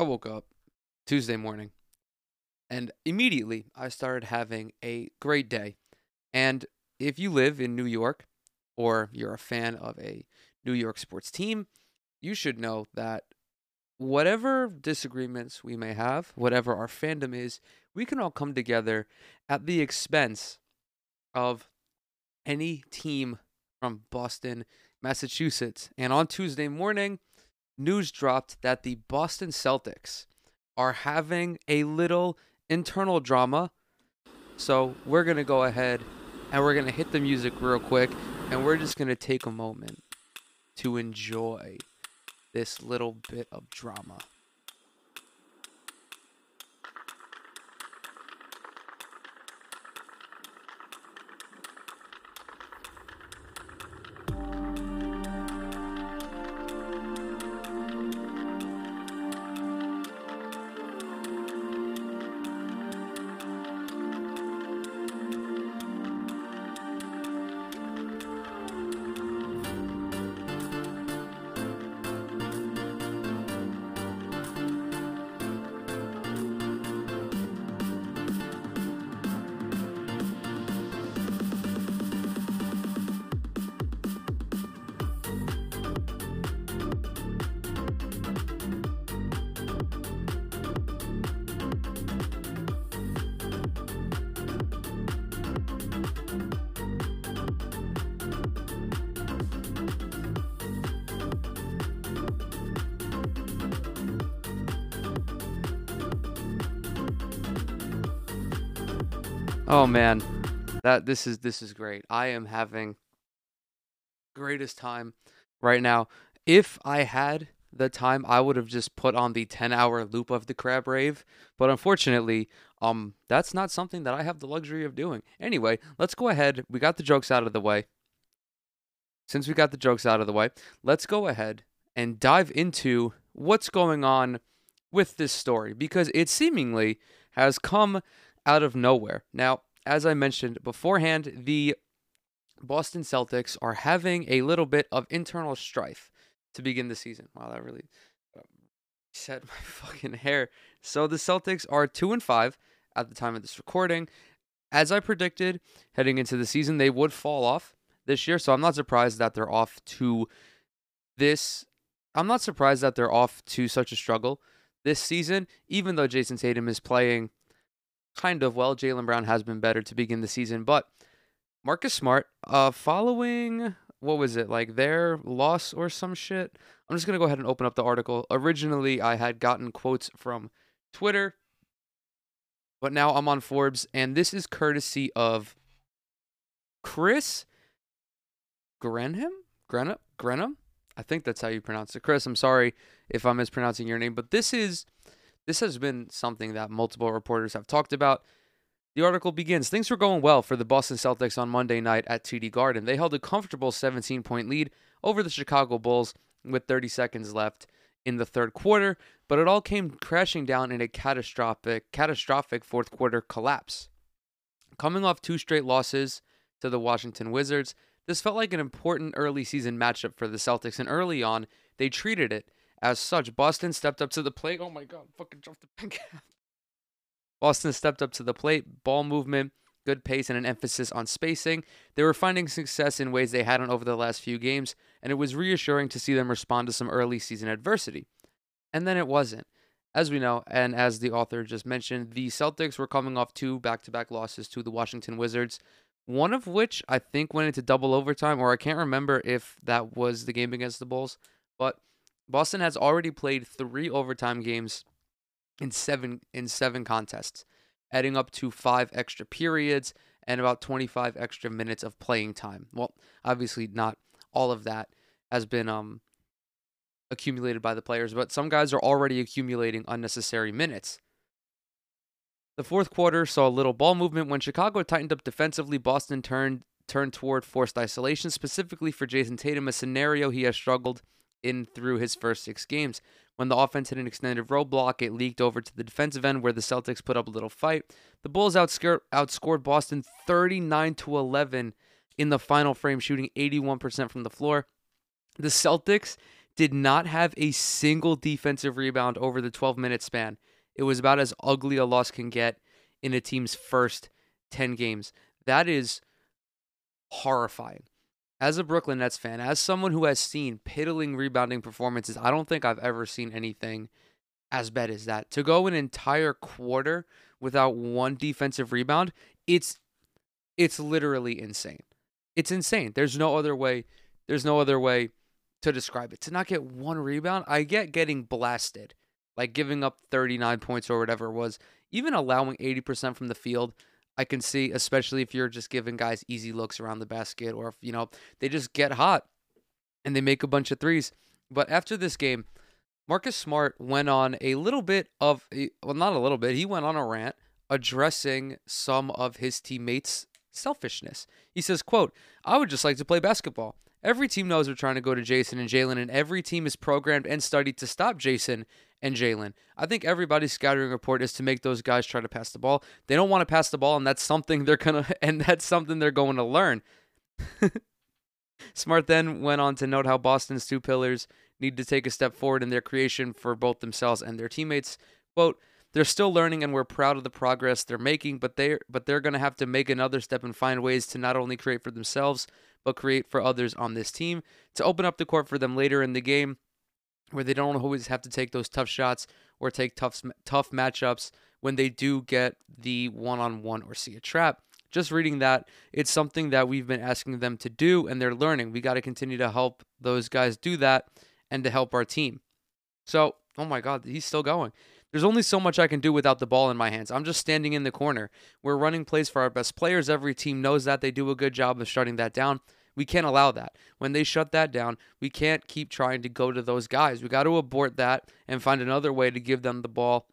I woke up Tuesday morning and immediately I started having a great day. And if you live in New York or you're a fan of a New York sports team, you should know that whatever disagreements we may have, whatever our fandom is, we can all come together at the expense of any team from Boston, Massachusetts. And on Tuesday morning, news dropped that the Boston Celtics are having a little internal drama. So we're going to go ahead and we're going to hit the music real quick and we're just going to take a moment to enjoy this little bit of drama. Man, that this is this is great. I am having greatest time right now. If I had the time, I would have just put on the 10-hour loop of the crab rave, but unfortunately, um that's not something that I have the luxury of doing. Anyway, let's go ahead. We got the jokes out of the way. Since we got the jokes out of the way, let's go ahead and dive into what's going on with this story because it seemingly has come out of nowhere. Now, as I mentioned beforehand, the Boston Celtics are having a little bit of internal strife to begin the season. Wow, that really uh, set my fucking hair. So the Celtics are 2 and 5 at the time of this recording. As I predicted, heading into the season, they would fall off this year, so I'm not surprised that they're off to this I'm not surprised that they're off to such a struggle this season, even though Jayson Tatum is playing kind of well. Jaylen Brown has been better to begin the season, but Marcus Smart, uh, following what was it like their loss or some shit? I'm just gonna go ahead and open up the article. Originally, I had gotten quotes from Twitter, but now I'm on Forbes, and this is courtesy of Chris Grenham. Grenham. Grenham. I think that's how you pronounce it. Chris, I'm sorry if I'm mispronouncing your name, but this is this has been something that multiple reporters have talked about. The article begins Things were going well for the Boston Celtics on Monday night at TD Garden. They held a comfortable 17 point lead over the Chicago Bulls with 30 seconds left in the third quarter, but it all came crashing down in a catastrophic, catastrophic fourth quarter collapse. Coming off two straight losses to the Washington Wizards, this felt like an important early season matchup for the Celtics, and early on, they treated it as such, Boston stepped up to the plate. Oh my god, fucking dropped the cap. Boston stepped up to the plate, ball movement, good pace, and an emphasis on spacing. They were finding success in ways they hadn't over the last few games, and it was reassuring to see them respond to some early season adversity. And then it wasn't. As we know, and as the author just mentioned, the Celtics were coming off two back to back losses to the Washington Wizards, one of which I think went into double overtime, or I can't remember if that was the game against the Bulls, but Boston has already played three overtime games in seven in seven contests, adding up to five extra periods and about 25 extra minutes of playing time. Well, obviously not all of that has been um accumulated by the players, but some guys are already accumulating unnecessary minutes. The fourth quarter saw a little ball movement when Chicago tightened up defensively. Boston turned turned toward forced isolation, specifically for Jayson Tatum, a scenario he has struggled in through his first six games. When the offense hit an extended roadblock, it leaked over to the defensive end where the Celtics put up a little fight. The Bulls outscored, outscored Boston 39 to 11 in the final frame, shooting 81% from the floor. The Celtics did not have a single defensive rebound over the 12 minute span. It was about as ugly a loss can get in a team's first 10 games. That is horrifying. As a Brooklyn Nets fan, as someone who has seen piddling rebounding performances, I don't think I've ever seen anything as bad as that. To go an entire quarter without one defensive rebound, it's it's literally insane. It's insane. There's no other way. There's no other way to describe it. To not get one rebound, I get getting blasted, like giving up 39 points or whatever it was. Even allowing 80% from the field, I can see, especially if you're just giving guys easy looks around the basket or if, you know, they just get hot and they make a bunch of threes. But after this game, Marcus Smart went on a little bit of, well, not a little bit, he went on a rant addressing some of his teammates' selfishness. He says, quote, I would just like to play basketball. Every team knows we're trying to go to Jayson and Jaylen, and every team is programmed and studied to stop Jayson and Jaylen. I think everybody's scouting report is to make those guys try to pass the ball. They don't want to pass the ball, and that's something they're gonna and that's something they're going to learn. Smart then went on to note how Boston's two pillars need to take a step forward in their creation for both themselves and their teammates. Quote, they're still learning and we're proud of the progress they're making, but they but they're going to have to make another step and find ways to not only create for themselves, but create for others on this team to open up the court for them later in the game where they don't always have to take those tough shots or take tough tough matchups when they do get the one-on-one or see a trap. Just reading that, it's something that we've been asking them to do and they're learning. We got to continue to help those guys do that and to help our team. So, oh my god, he's still going. There's only so much I can do without the ball in my hands. I'm just standing in the corner. We're running plays for our best players. Every team knows that. They do a good job of shutting that down. We can't allow that. When they shut that down, we can't keep trying to go to those guys. We got to abort that and find another way to give them the ball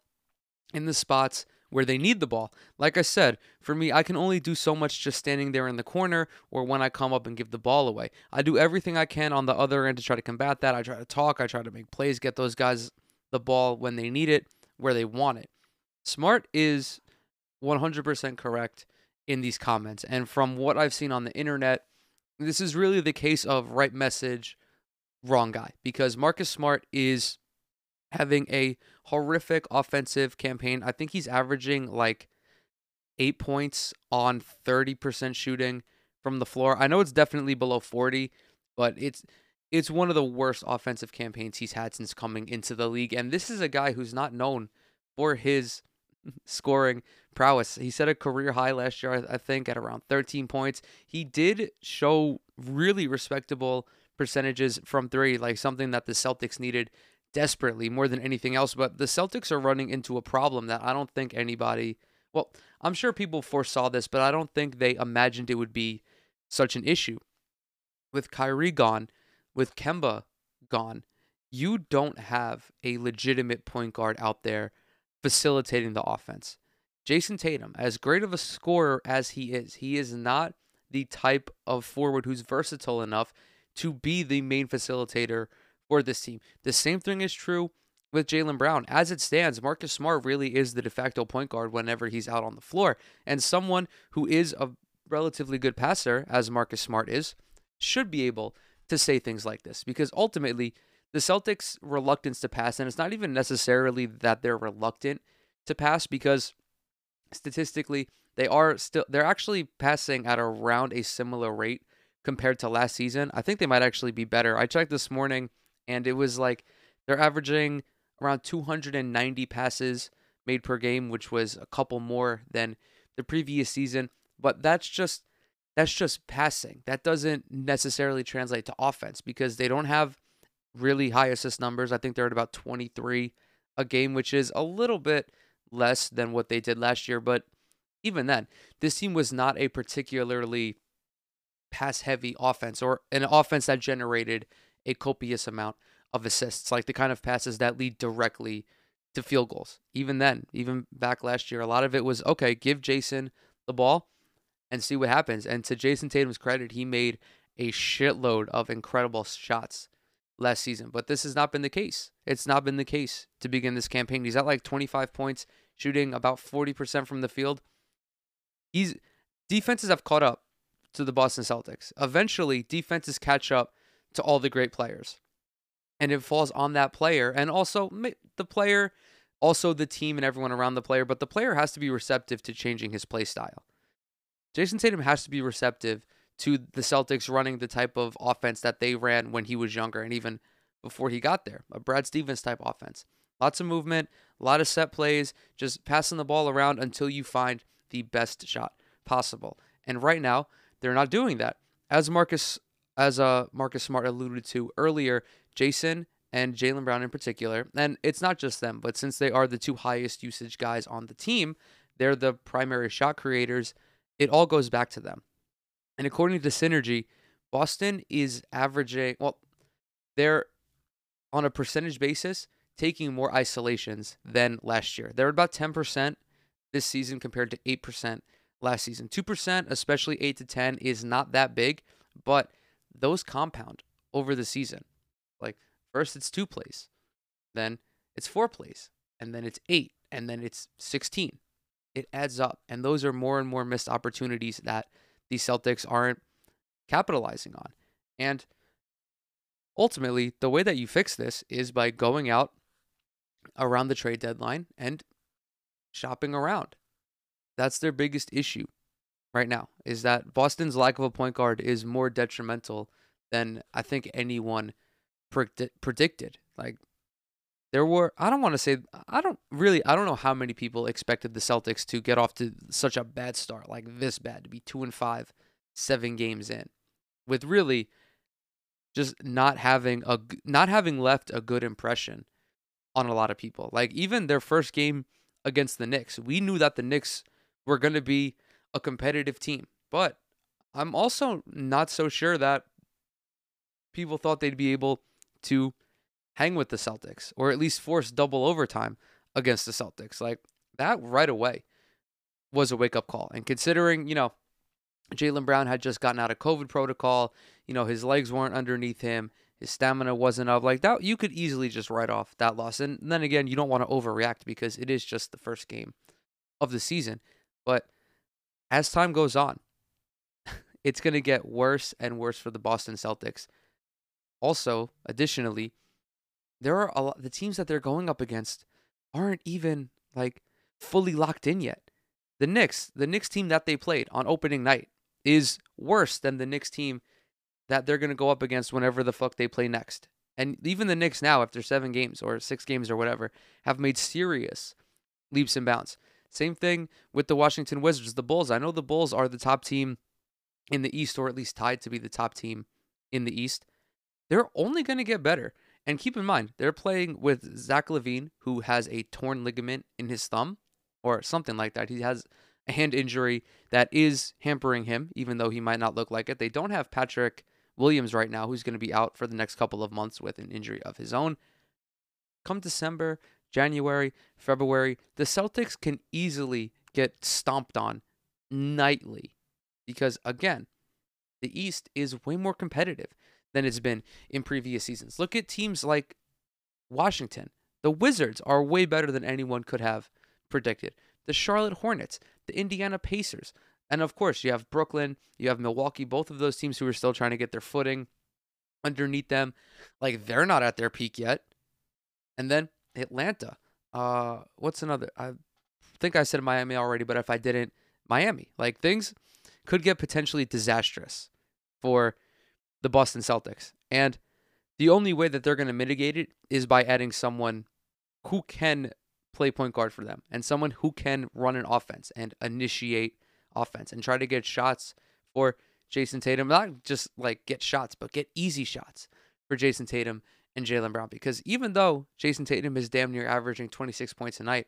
in the spots where they need the ball. Like I said, for me, I can only do so much just standing there in the corner or when I come up and give the ball away. I do everything I can on the other end to try to combat that. I try to talk, I try to make plays, get those guys the ball when they need it, where they want it. Smart is 100% correct in these comments. And from what I've seen on the internet, this is really the case of right message, wrong guy. Because Marcus Smart is having a horrific offensive campaign. I think he's averaging like eight points on 30% shooting from the floor. I know it's definitely below 40, but it's it's one of the worst offensive campaigns he's had since coming into the league. And this is a guy who's not known for his scoring prowess. He set a career high last year, I think, at around 13 points. He did show really respectable percentages from three, like something that the Celtics needed desperately more than anything else. But the Celtics are running into a problem that I don't think anybody, well, I'm sure people foresaw this, but I don't think they imagined it would be such an issue. With Kyrie gone, with Kemba gone, you don't have a legitimate point guard out there facilitating the offense. Jayson Tatum, as great of a scorer as he is, he is not the type of forward who's versatile enough to be the main facilitator for this team. The same thing is true with Jaylen Brown. As it stands, Marcus Smart really is the de facto point guard whenever he's out on the floor. And someone who is a relatively good passer, as Marcus Smart is, should be able to say things like this because ultimately the Celtics' reluctance to pass, and it's not even necessarily that they're reluctant to pass because statistically they are still they're actually passing at around a similar rate compared to last season. I think they might actually be better. I checked this morning and it was like they're averaging around 290 passes made per game, which was a couple more than the previous season, but that's just that's just passing. That doesn't necessarily translate to offense because they don't have really high assist numbers. I think they're at about 23 a game, which is a little bit less than what they did last year. But even then, this team was not a particularly pass heavy offense or an offense that generated a copious amount of assists, like the kind of passes that lead directly to field goals. Even then, even back last year, a lot of it was okay, give Jayson the ball and see what happens. And to Jayson Tatum's credit, he made a shitload of incredible shots last season. But this has not been the case. It's not been the case to begin this campaign. He's at like 25 points, shooting about 40% from the field. He's defenses have caught up to the Boston Celtics. Eventually, defenses catch up to all the great players. and it falls on that player and also the player, also the team and everyone around the player, but the player has to be receptive to changing his play style. Jayson Tatum has to be receptive to the Celtics running the type of offense that they ran when he was younger and even before he got there, a Brad Stevens type offense. Lots of movement, a lot of set plays, just passing the ball around until you find the best shot possible. And right now, they're not doing that. As Marcus as uh, Marcus Smart alluded to earlier, Jayson and Jaylen Brown in particular, and it's not just them, but since they are the two highest usage guys on the team, they're the primary shot creators. It all goes back to them. And according to Synergy, Boston is averaging, well, they're on a percentage basis taking more isolations than last year. They're about 10% this season compared to 8% last season. 2%, especially 8 to 10 is not that big, but those compound over the season. Like first it's 2 plays, then it's 4 plays, and then it's 8, and then it's 16. It adds up, and those are more and more missed opportunities that the Celtics aren't capitalizing on. And ultimately, the way that you fix this is by going out around the trade deadline and shopping around. That's their biggest issue right now is that Boston's lack of a point guard is more detrimental than I think anyone predicted. Like there were I don't want to say I don't really I don't know how many people expected the Celtics to get off to such a bad start like this bad to be 2 and 5 7 games in with really just not having a not having left a good impression on a lot of people. Like even their first game against the Knicks, we knew that the Knicks were going to be a competitive team. But I'm also not so sure that people thought they'd be able to hang with the Celtics or at least force double overtime against the Celtics. Like that right away was a wake up call. And considering, you know, Jaylen Brown had just gotten out of COVID protocol, you know, his legs weren't underneath him, his stamina wasn't up like that. You could easily just write off that loss. And then again, you don't want to overreact because it is just the first game of the season. But as time goes on, it's going to get worse and worse for the Boston Celtics. Also, additionally, there are a lot the teams that they're going up against aren't even like fully locked in yet. The Knicks, the Knicks team that they played on opening night is worse than the Knicks team that they're going to go up against whenever the fuck they play next. And even the Knicks now, after seven games or six games or whatever, have made serious leaps and bounds. Same thing with the Washington Wizards, the Bulls. I know the Bulls are the top team in the East, or at least tied to be the top team in the East. They're only going to get better. And keep in mind, they're playing with Zach LaVine, who has a torn ligament in his thumb or something like that. He has a hand injury that is hampering him, even though he might not look like it. They don't have Patrick Williams right now, who's going to be out for the next couple of months with an injury of his own. Come December, January, February, the Celtics can easily get stomped on nightly because, again, the East is way more competitive than it's been in previous seasons. Look at teams like Washington. The Wizards are way better than anyone could have predicted. The Charlotte Hornets, the Indiana Pacers, and of course, you have Brooklyn, you have Milwaukee, both of those teams who are still trying to get their footing underneath them. Like they're not at their peak yet. And then Atlanta. Uh what's another I think I said Miami already, but if I didn't, Miami. Like things could get potentially disastrous for the Boston Celtics. And the only way that they're going to mitigate it is by adding someone who can play point guard for them and someone who can run an offense and initiate offense and try to get shots for Jayson Tatum. Not just like get shots, but get easy shots for Jayson Tatum and Jaylen Brown. Because even though Jayson Tatum is damn near averaging 26 points a night,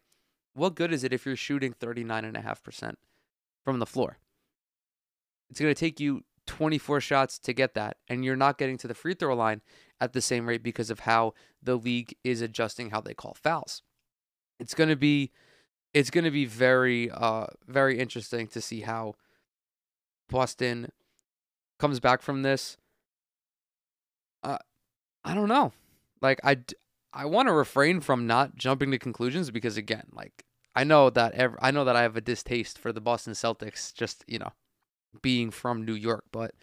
what good is it if you're shooting 39.5% from the floor? It's going to take you 24 shots to get that, and you're not getting to the free throw line at the same rate because of how the league is adjusting how they call fouls. It's going to be it's going to be very uh very interesting to see how Boston comes back from this. Uh I don't know. Like I I want to refrain from not jumping to conclusions because again, like I know that ev- I know that I have a distaste for the Boston Celtics just, you know, being from New York, but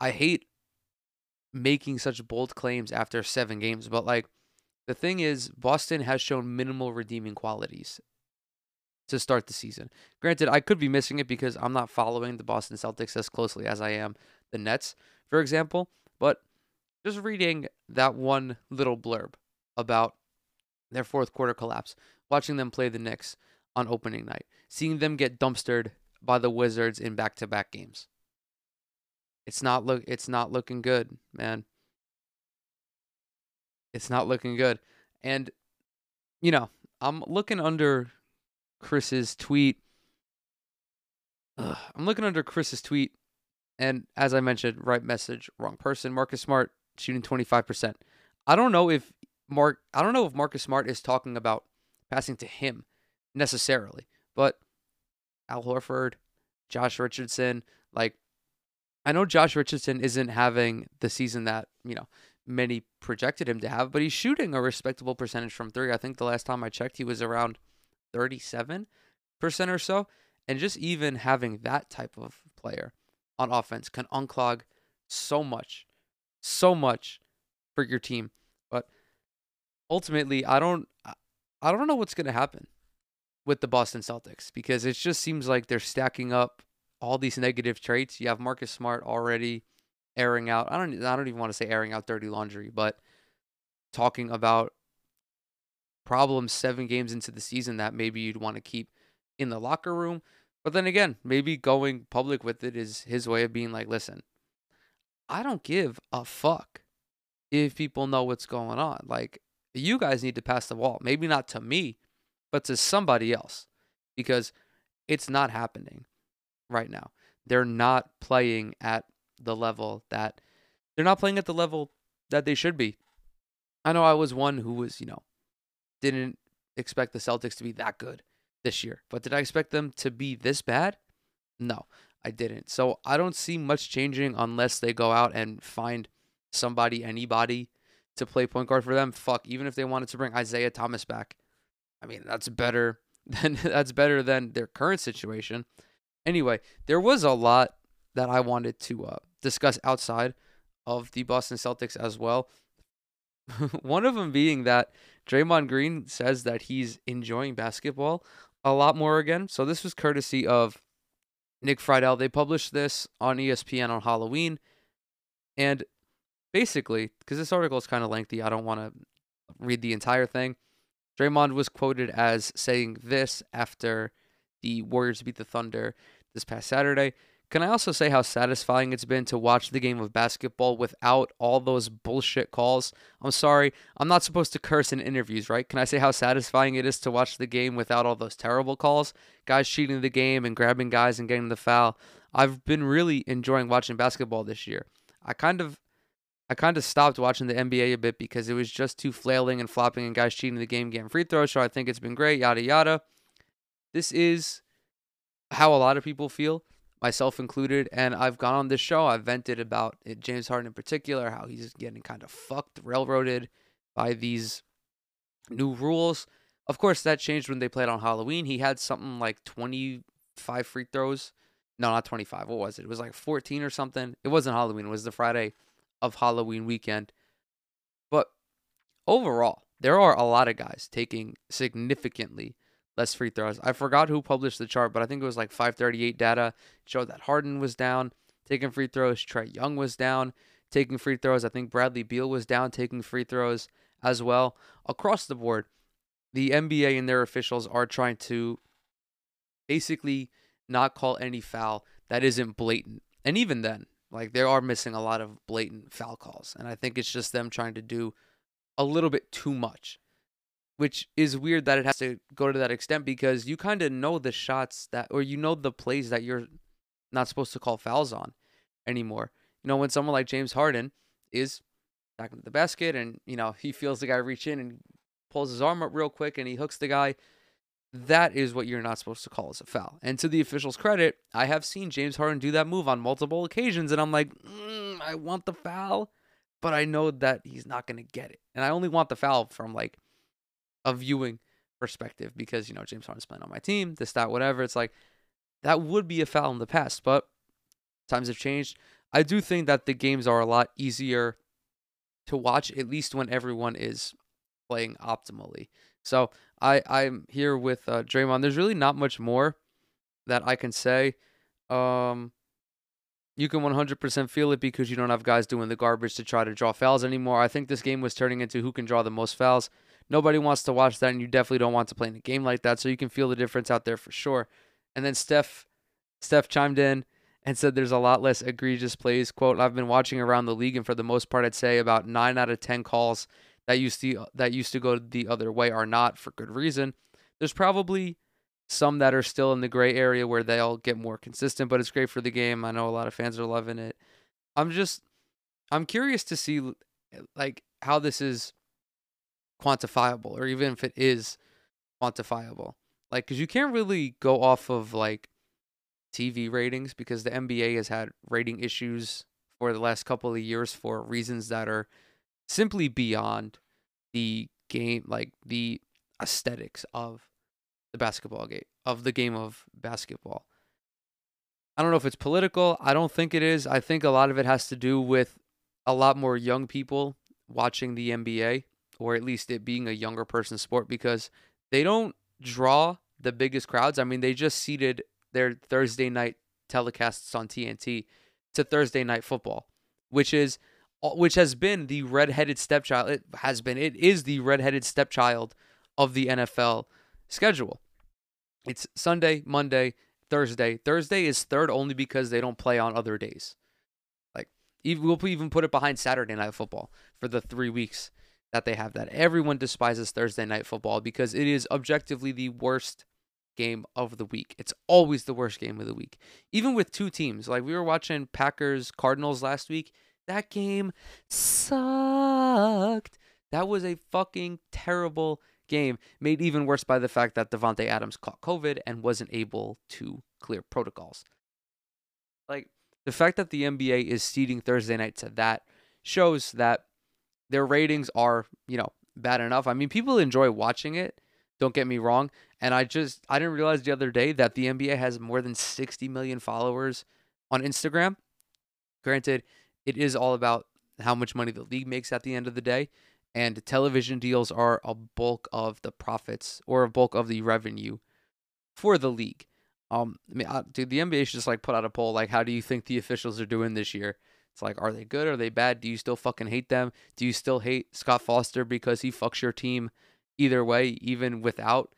I hate making such bold claims after seven games. But like the thing is, Boston has shown minimal redeeming qualities to start the season. Granted, I could be missing it because I'm not following the Boston Celtics as closely as I am the Nets, for example. But just reading that one little blurb about their fourth quarter collapse, watching them play the Knicks on opening night, seeing them get dumpstered by the Wizards in back-to-back games. It's not look it's not looking good, man. It's not looking good. And you know, I'm looking under Chris's tweet. Ugh, I'm looking under Chris's tweet and as I mentioned, right message, wrong person. Marcus Smart shooting 25%. I don't know if Mark I don't know if Marcus Smart is talking about passing to him necessarily, but Al Horford, Josh Richardson, like I know Josh Richardson isn't having the season that, you know, many projected him to have, but he's shooting a respectable percentage from 3. I think the last time I checked he was around 37% or so, and just even having that type of player on offense can unclog so much, so much for your team. But ultimately, I don't I don't know what's going to happen with the Boston Celtics because it just seems like they're stacking up all these negative traits. You have Marcus Smart already airing out. I don't I don't even want to say airing out dirty laundry, but talking about problems 7 games into the season that maybe you'd want to keep in the locker room. But then again, maybe going public with it is his way of being like, "Listen, I don't give a fuck if people know what's going on. Like you guys need to pass the ball. Maybe not to me, but to somebody else because it's not happening right now. They're not playing at the level that they're not playing at the level that they should be. I know I was one who was, you know, didn't expect the Celtics to be that good this year. But did I expect them to be this bad? No, I didn't. So I don't see much changing unless they go out and find somebody, anybody to play point guard for them. Fuck, even if they wanted to bring Isaiah Thomas back. I mean, that's better than that's better than their current situation. Anyway, there was a lot that I wanted to uh, discuss outside of the Boston Celtics as well. One of them being that Draymond Green says that he's enjoying basketball a lot more again. So this was courtesy of Nick Friedell. They published this on ESPN on Halloween. And basically, because this article is kind of lengthy, I don't want to read the entire thing. Draymond was quoted as saying this after the Warriors beat the Thunder this past Saturday. Can I also say how satisfying it's been to watch the game of basketball without all those bullshit calls? I'm sorry, I'm not supposed to curse in interviews, right? Can I say how satisfying it is to watch the game without all those terrible calls? Guys cheating the game and grabbing guys and getting the foul. I've been really enjoying watching basketball this year. I kind of I kind of stopped watching the NBA a bit because it was just too flailing and flopping and guys cheating the game, getting free throws. So I think it's been great, yada yada. This is how a lot of people feel myself included. And I've gone on this show, I've vented about it, James Harden in particular, how he's getting kind of fucked, railroaded by these new rules. Of course, that changed when they played on Halloween. He had something like 25 free throws. No, not 25. What was it? It was like 14 or something. It wasn't Halloween, it was the Friday of Halloween weekend. But overall, there are a lot of guys taking significantly less free throws. I forgot who published the chart, but I think it was like 538 data showed that Harden was down taking free throws. Trae Young was down taking free throws. I think Bradley Beal was down taking free throws as well. Across the board, the NBA and their officials are trying to basically not call any foul that isn't blatant. And even then, like they are missing a lot of blatant foul calls. And I think it's just them trying to do a little bit too much which is weird that it has to go to that extent because you kind of know the shots that, or you know the plays that you're not supposed to call fouls on anymore. You know, when someone like James Harden is back into the basket and, you know, he feels the guy reach in and pulls his arm up real quick and he hooks the guy, that is what you're not supposed to call as a foul. And to the official's credit, I have seen James Harden do that move on multiple occasions, and I'm like, mm, I want the foul, but I know that he's not going to get it. And I only want the foul from like a viewing perspective because you know James Harden's playing on my team, this, that, whatever. It's like that would be a foul in the past, but times have changed. I do think that the games are a lot easier to watch at least when everyone is playing optimally. So I I'm here with uh, Draymond. There's really not much more that I can say. Um, you can 100% feel it because you don't have guys doing the garbage to try to draw fouls anymore. I think this game was turning into who can draw the most fouls. Nobody wants to watch that, and you definitely don't want to play in a game like that. So you can feel the difference out there for sure. And then Steph, Steph chimed in and said there's a lot less egregious plays. Quote: I've been watching around the league, and for the most part, I'd say about nine out of ten calls that used to uh, that used to go the other way are not for good reason. There's probably some that are still in the gray area where they'll get more consistent, but it's great for the game. I know a lot of fans are loving it. I'm just I'm curious to see eh, like how this is quantifiable or even if it is quantifiable. Like cuz you can't really go off of like TV ratings because the NBA has had rating issues for the last couple of years for reasons that are simply beyond the game like the aesthetics of the basketball game of the game of basketball. I don't know if it's political. I don't think it is. I think a lot of it has to do with a lot more young people watching the NBA, or at least it being a younger person sport, because they don't draw the biggest crowds. I mean, they just ceded their Thursday night telecasts on TNT to Thursday night football, which is which has been the redheaded stepchild. It has been. It is the redheaded stepchild of the NFL schedule. It's Sunday, Monday, Thursday. Thursday is third only because they don't play on other days. Like we'll even put it behind Saturday night football for the three weeks that they have that. Everyone despises Thursday night football because it is objectively the worst game of the week. It's always the worst game of the week. Even with two teams. Like we were watching Packers Cardinals last week. That game sucked. That was a fucking terrible game, made even worse by the fact that Davante Adams caught COVID and wasn't able to clear protocols. Like the fact that the NBA is ceding Thursday night to that shows that their ratings are, you know, bad enough. I mean, people enjoy watching it, don't get me wrong, and I just I didn't realize the other day that the NBA has more than 60 million followers on Instagram. Granted, it is all about how much money the league makes at the end of the day, and television deals are a bulk of the profits or a bulk of the revenue for the league. Um, I mean, uh, dude, the NBA should just like put out a poll like, how do you think the officials are doing this year? It's like, are they good? Are they bad? Do you still fucking hate them? Do you still hate Scott Foster because he fucks your team either way, even without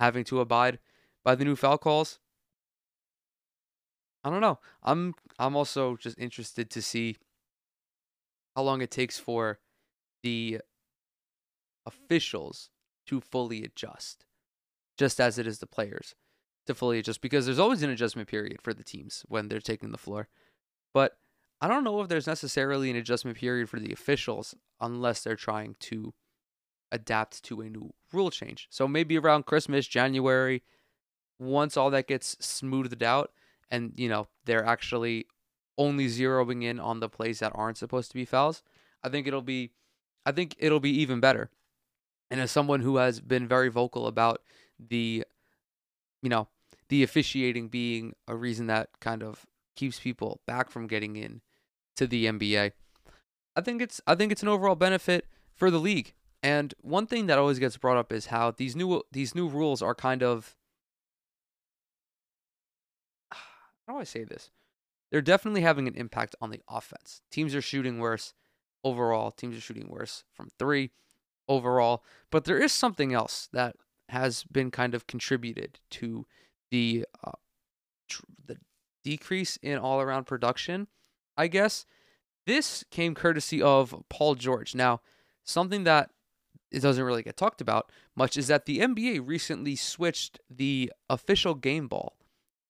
having to abide by the new foul calls? I don't know. I'm I'm also just interested to see how long it takes for the officials to fully adjust, just as it is the players to fully adjust, because there's always an adjustment period for the teams when they're taking the floor. But I don't know if there's necessarily an adjustment period for the officials unless they're trying to adapt to a new rule change. So maybe around Christmas, January, once all that gets smoothed out and, you know, they're actually only zeroing in on the plays that aren't supposed to be fouls, I think it'll be I think it'll be even better. And as someone who has been very vocal about the you know the officiating being a reason that kind of keeps people back from getting in to the NBA I think it's I think it's an overall benefit for the league. And one thing that always gets brought up is how these new these new rules are kind of how do I say this they're definitely having an impact on the offense teams are shooting worse overall teams are shooting worse from 3 overall. But there is something else that has been kind of contributed to the uh, tr- the decrease in all around production. I guess this came courtesy of Paul George. Now, something that it doesn't really get talked about much is that the NBA recently switched the official game ball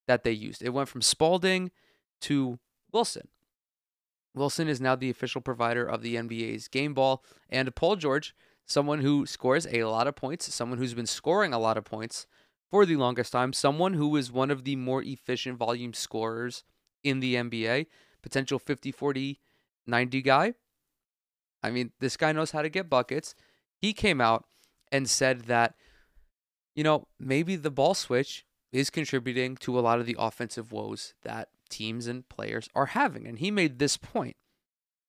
that they used. It went from Spalding to Wilson. Wilson is now the official provider of the NBA's game ball, and Paul George someone who scores a lot of points, someone who's been scoring a lot of points for the longest time, someone who is one of the more efficient volume scorers in the NBA, potential 50 40 90 guy. I mean, this guy knows how to get buckets. He came out and said that, you know, maybe the ball switch is contributing to a lot of the offensive woes that teams and players are having. And he made this point.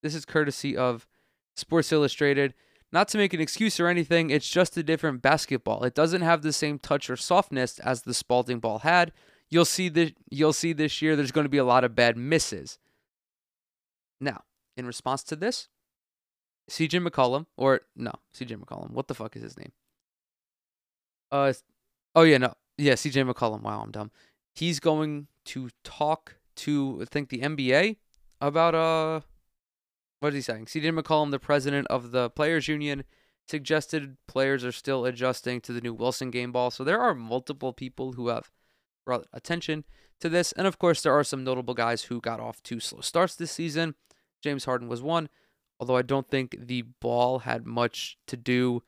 This is courtesy of Sports Illustrated. Not to make an excuse or anything, it's just a different basketball. It doesn't have the same touch or softness as the Spalding ball had. You'll see this you'll see this year there's going to be a lot of bad misses. Now, in response to this, CJ McCollum, or no, CJ McCollum. What the fuck is his name? Uh, oh yeah, no, yeah, CJ McCollum. Wow, I'm dumb. He's going to talk to I think the NBA about uh, what is he saying? CJ McCollum, the president of the players union, suggested players are still adjusting to the new Wilson game ball. So there are multiple people who have brought attention to this, and of course there are some notable guys who got off to slow starts this season. James Harden was one although I don't think the ball had much to do,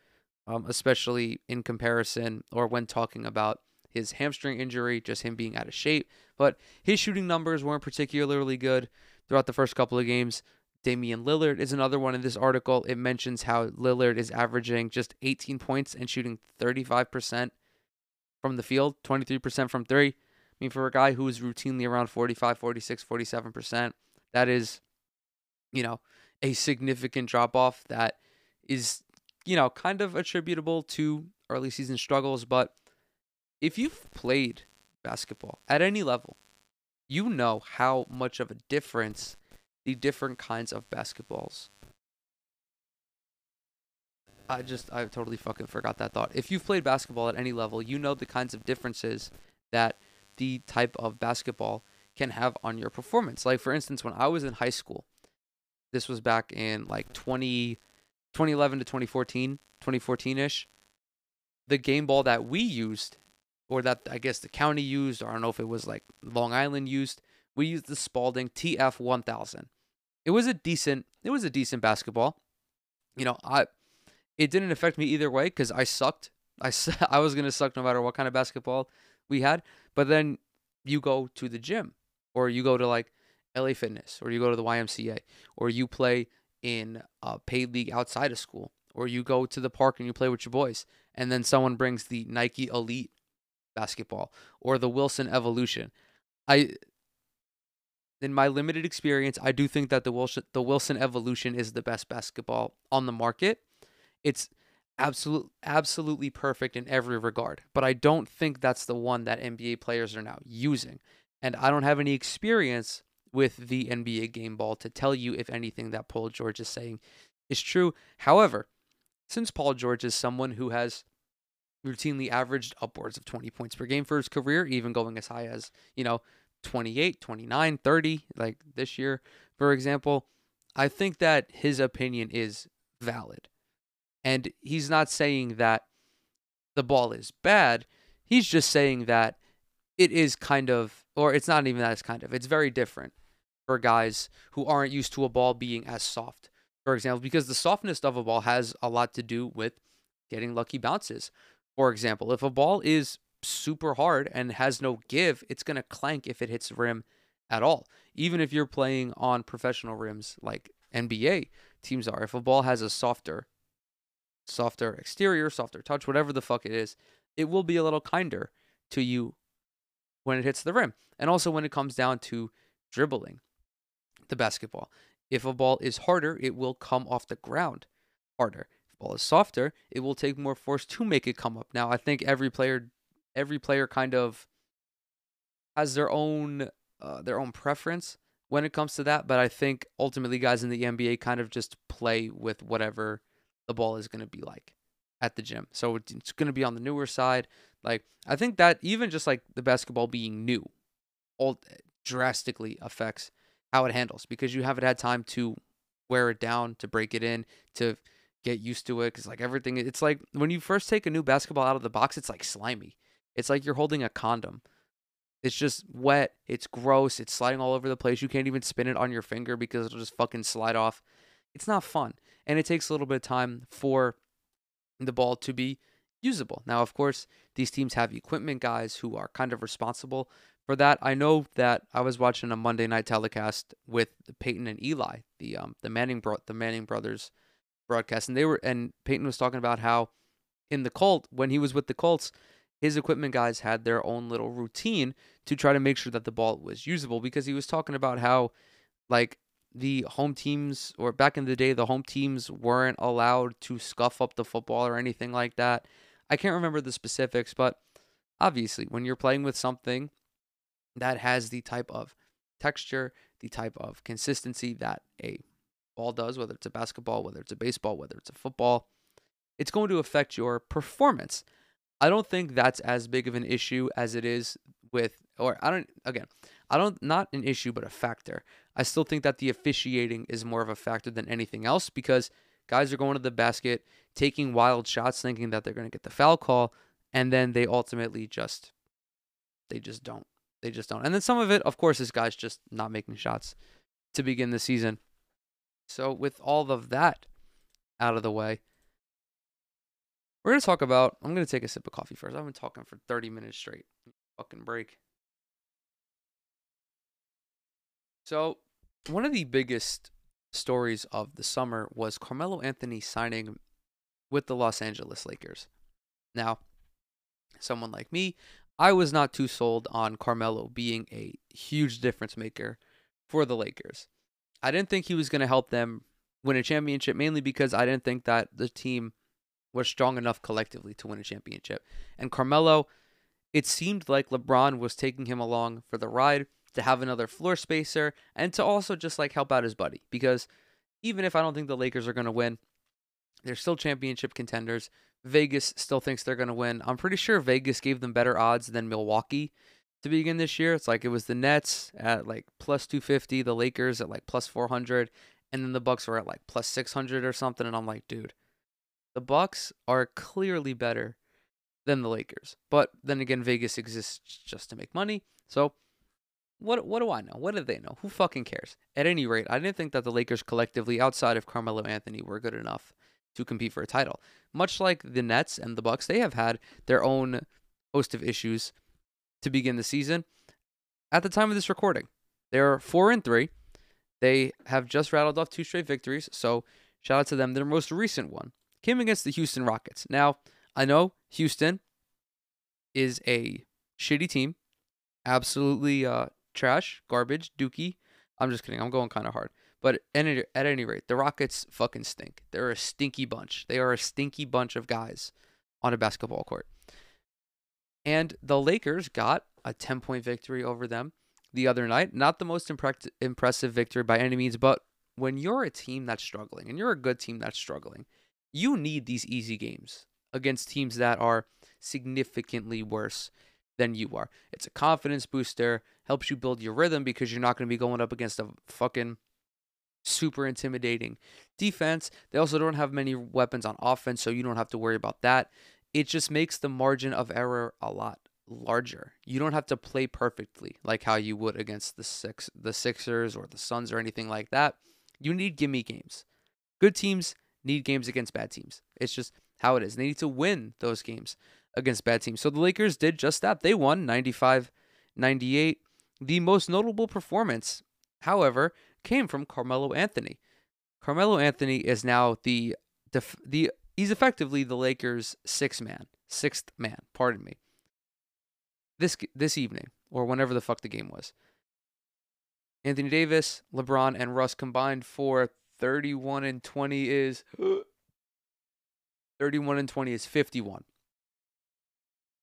um, especially in comparison or when talking about his hamstring injury, just him being out of shape. But his shooting numbers weren't particularly good throughout the first couple of games. Damian Lillard is another one in this article. It mentions how Lillard is averaging just 18 points and shooting 35% from the field, 23% from three. I mean, for a guy who is routinely around 45, 46, 47%, that is, you know, a significant drop off that is, you know, kind of attributable to early season struggles. But if you've played basketball at any level, you know how much of a difference the different kinds of basketballs. I just, I totally fucking forgot that thought. If you've played basketball at any level, you know the kinds of differences that the type of basketball can have on your performance. Like, for instance, when I was in high school, this was back in like 20, 2011 to 2014, 2014-ish. The game ball that we used, or that I guess the county used, or I don't know if it was like Long Island used, we used the Spalding TF 1000. It was a decent, it was a decent basketball. You know, I, it didn't affect me either way because I sucked. I, I was gonna suck no matter what kind of basketball we had. But then you go to the gym, or you go to like LA Fitness or you go to the YMCA or you play in a paid league outside of school or you go to the park and you play with your boys and then someone brings the Nike Elite basketball or the Wilson Evolution. I in my limited experience, I do think that the Wilson the Wilson Evolution is the best basketball on the market. It's absolute absolutely perfect in every regard, but I don't think that's the one that NBA players are now using. And I don't have any experience with the NBA game ball to tell you if anything that Paul George is saying is true. However, since Paul George is someone who has routinely averaged upwards of 20 points per game for his career, even going as high as, you know, 28, 29, 30, like this year, for example, I think that his opinion is valid. And he's not saying that the ball is bad. He's just saying that it is kind of, or it's not even that it's kind of, it's very different for guys who aren't used to a ball being as soft, for example, because the softness of a ball has a lot to do with getting lucky bounces. For example, if a ball is super hard and has no give, it's going to clank if it hits the rim at all. Even if you're playing on professional rims like NBA teams are, if a ball has a softer, softer exterior, softer touch, whatever the fuck it is, it will be a little kinder to you when it hits the rim. And also when it comes down to dribbling the basketball. If a ball is harder, it will come off the ground harder. Ball is softer, it will take more force to make it come up. Now, I think every player every player kind of has their own uh, their own preference when it comes to that, but I think ultimately guys in the NBA kind of just play with whatever the ball is going to be like at the gym. So it's going to be on the newer side. Like I think that even just like the basketball being new, all drastically affects how it handles because you haven't had time to wear it down, to break it in, to get used to it. Because like everything, it's like when you first take a new basketball out of the box, it's like slimy. It's like you're holding a condom. It's just wet. It's gross. It's sliding all over the place. You can't even spin it on your finger because it'll just fucking slide off. It's not fun. And it takes a little bit of time for the ball to be usable. Now, of course, these teams have equipment guys who are kind of responsible for that. I know that I was watching a Monday night telecast with Peyton and Eli, the um the Manning bro- the Manning brothers broadcast, and they were and Peyton was talking about how in the Colt when he was with the Colts, his equipment guys had their own little routine to try to make sure that the ball was usable because he was talking about how like the home teams, or back in the day, the home teams weren't allowed to scuff up the football or anything like that. I can't remember the specifics, but obviously, when you're playing with something that has the type of texture, the type of consistency that a ball does, whether it's a basketball, whether it's a baseball, whether it's a football, it's going to affect your performance. I don't think that's as big of an issue as it is with, or I don't, again, I don't, not an issue, but a factor. I still think that the officiating is more of a factor than anything else because guys are going to the basket, taking wild shots, thinking that they're going to get the foul call, and then they ultimately just, they just don't. They just don't. And then some of it, of course, is guys just not making shots to begin the season. So, with all of that out of the way, we're going to talk about. I'm going to take a sip of coffee first. I've been talking for 30 minutes straight. Fucking break. So, one of the biggest stories of the summer was Carmelo Anthony signing with the Los Angeles Lakers. Now, someone like me, I was not too sold on Carmelo being a huge difference maker for the Lakers. I didn't think he was going to help them win a championship, mainly because I didn't think that the team was strong enough collectively to win a championship. And Carmelo, it seemed like LeBron was taking him along for the ride to have another floor spacer and to also just like help out his buddy. Because even if I don't think the Lakers are going to win, they're still championship contenders. Vegas still thinks they're going to win. I'm pretty sure Vegas gave them better odds than Milwaukee to begin this year. It's like it was the Nets at like plus 250, the Lakers at like plus 400, and then the Bucks were at like plus 600 or something and I'm like, dude, the Bucks are clearly better than the Lakers. But then again, Vegas exists just to make money. So what what do I know? What do they know? Who fucking cares? At any rate, I didn't think that the Lakers collectively outside of Carmelo Anthony were good enough to compete for a title. Much like the Nets and the Bucks, they have had their own host of issues to begin the season. At the time of this recording, they're 4 and 3. They have just rattled off two straight victories, so shout out to them. Their most recent one came against the Houston Rockets. Now, I know Houston is a shitty team, absolutely uh, trash, garbage, dookie. I'm just kidding. I'm going kind of hard. But at any, at any rate, the Rockets fucking stink. They're a stinky bunch. They are a stinky bunch of guys on a basketball court. And the Lakers got a 10 point victory over them the other night. Not the most impre- impressive victory by any means, but when you're a team that's struggling and you're a good team that's struggling, you need these easy games against teams that are significantly worse than you are. It's a confidence booster, helps you build your rhythm because you're not going to be going up against a fucking super intimidating defense. They also don't have many weapons on offense, so you don't have to worry about that. It just makes the margin of error a lot larger. You don't have to play perfectly like how you would against the six the Sixers or the Suns or anything like that. You need gimme games. Good teams need games against bad teams. It's just how it is. They need to win those games against bad teams. So the Lakers did just that. They won 95 98. The most notable performance, however, came from Carmelo Anthony. Carmelo Anthony is now the def- the he's effectively the Lakers' sixth man, sixth man. Pardon me. This this evening or whenever the fuck the game was. Anthony Davis, LeBron, and Russ combined for 31 and 20 is 31 and 20 is 51.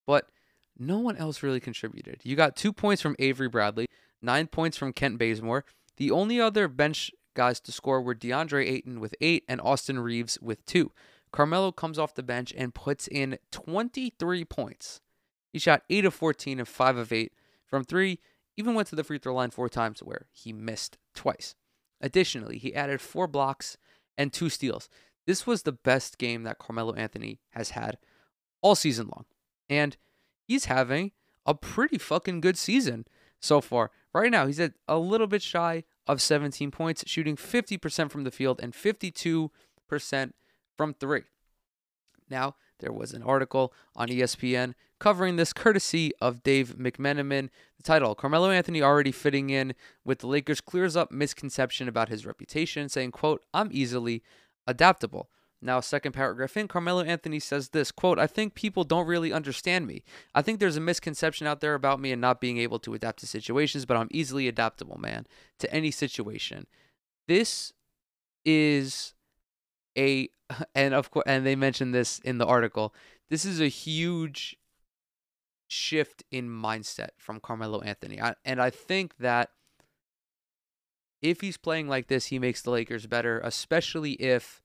But no one else really contributed. You got two points from Avery Bradley, nine points from Kent Bazemore. The only other bench guys to score were DeAndre Ayton with eight and Austin Reaves with two. Carmelo comes off the bench and puts in 23 points. He shot 8 of 14 and 5 of 8 from three, even went to the free throw line four times where he missed twice. Additionally, he added four blocks and two steals. This was the best game that Carmelo Anthony has had all season long. And he's having a pretty fucking good season so far. Right now, he's at a little bit shy of 17 points, shooting 50% from the field and 52% from three. Now, there was an article on ESPN covering this courtesy of Dave McMenamin. The title Carmelo Anthony already fitting in with the Lakers clears up misconception about his reputation, saying, quote, I'm easily adaptable. Now, second paragraph in, Carmelo Anthony says this quote, I think people don't really understand me. I think there's a misconception out there about me and not being able to adapt to situations, but I'm easily adaptable, man, to any situation. This is a and of course and they mentioned this in the article. This is a huge shift in mindset from Carmelo Anthony. I, and I think that if he's playing like this, he makes the Lakers better, especially if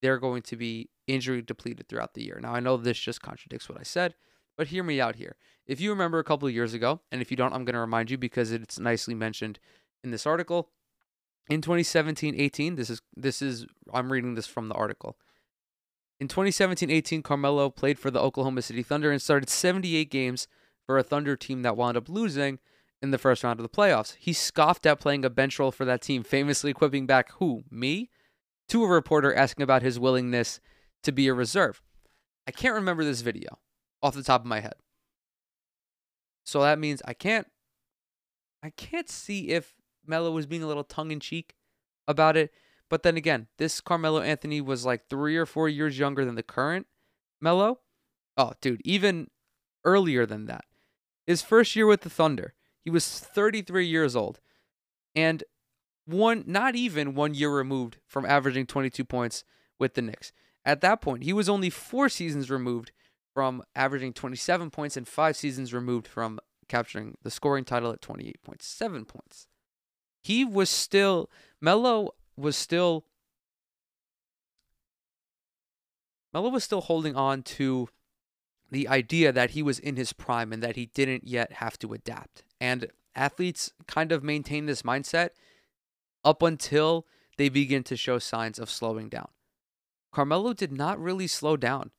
they're going to be injury depleted throughout the year. Now, I know this just contradicts what I said, but hear me out here. If you remember a couple of years ago, and if you don't, I'm going to remind you because it's nicely mentioned in this article. In 2017-18, this is this is I'm reading this from the article. In 2017-18, Carmelo played for the Oklahoma City Thunder and started 78 games for a Thunder team that wound up losing in the first round of the playoffs. He scoffed at playing a bench role for that team, famously quipping back, "Who? Me?" to a reporter asking about his willingness to be a reserve. I can't remember this video off the top of my head. So that means I can't I can't see if Melo was being a little tongue in cheek about it. But then again, this Carmelo Anthony was like three or four years younger than the current Melo. Oh, dude, even earlier than that. His first year with the Thunder, he was 33 years old. And one not even one year removed from averaging 22 points with the Knicks. At that point, he was only 4 seasons removed from averaging 27 points and 5 seasons removed from capturing the scoring title at 28.7 points. He was still Melo was still Melo was still holding on to the idea that he was in his prime and that he didn't yet have to adapt. And athletes kind of maintain this mindset up until they begin to show signs of slowing down. Carmelo did not really slow down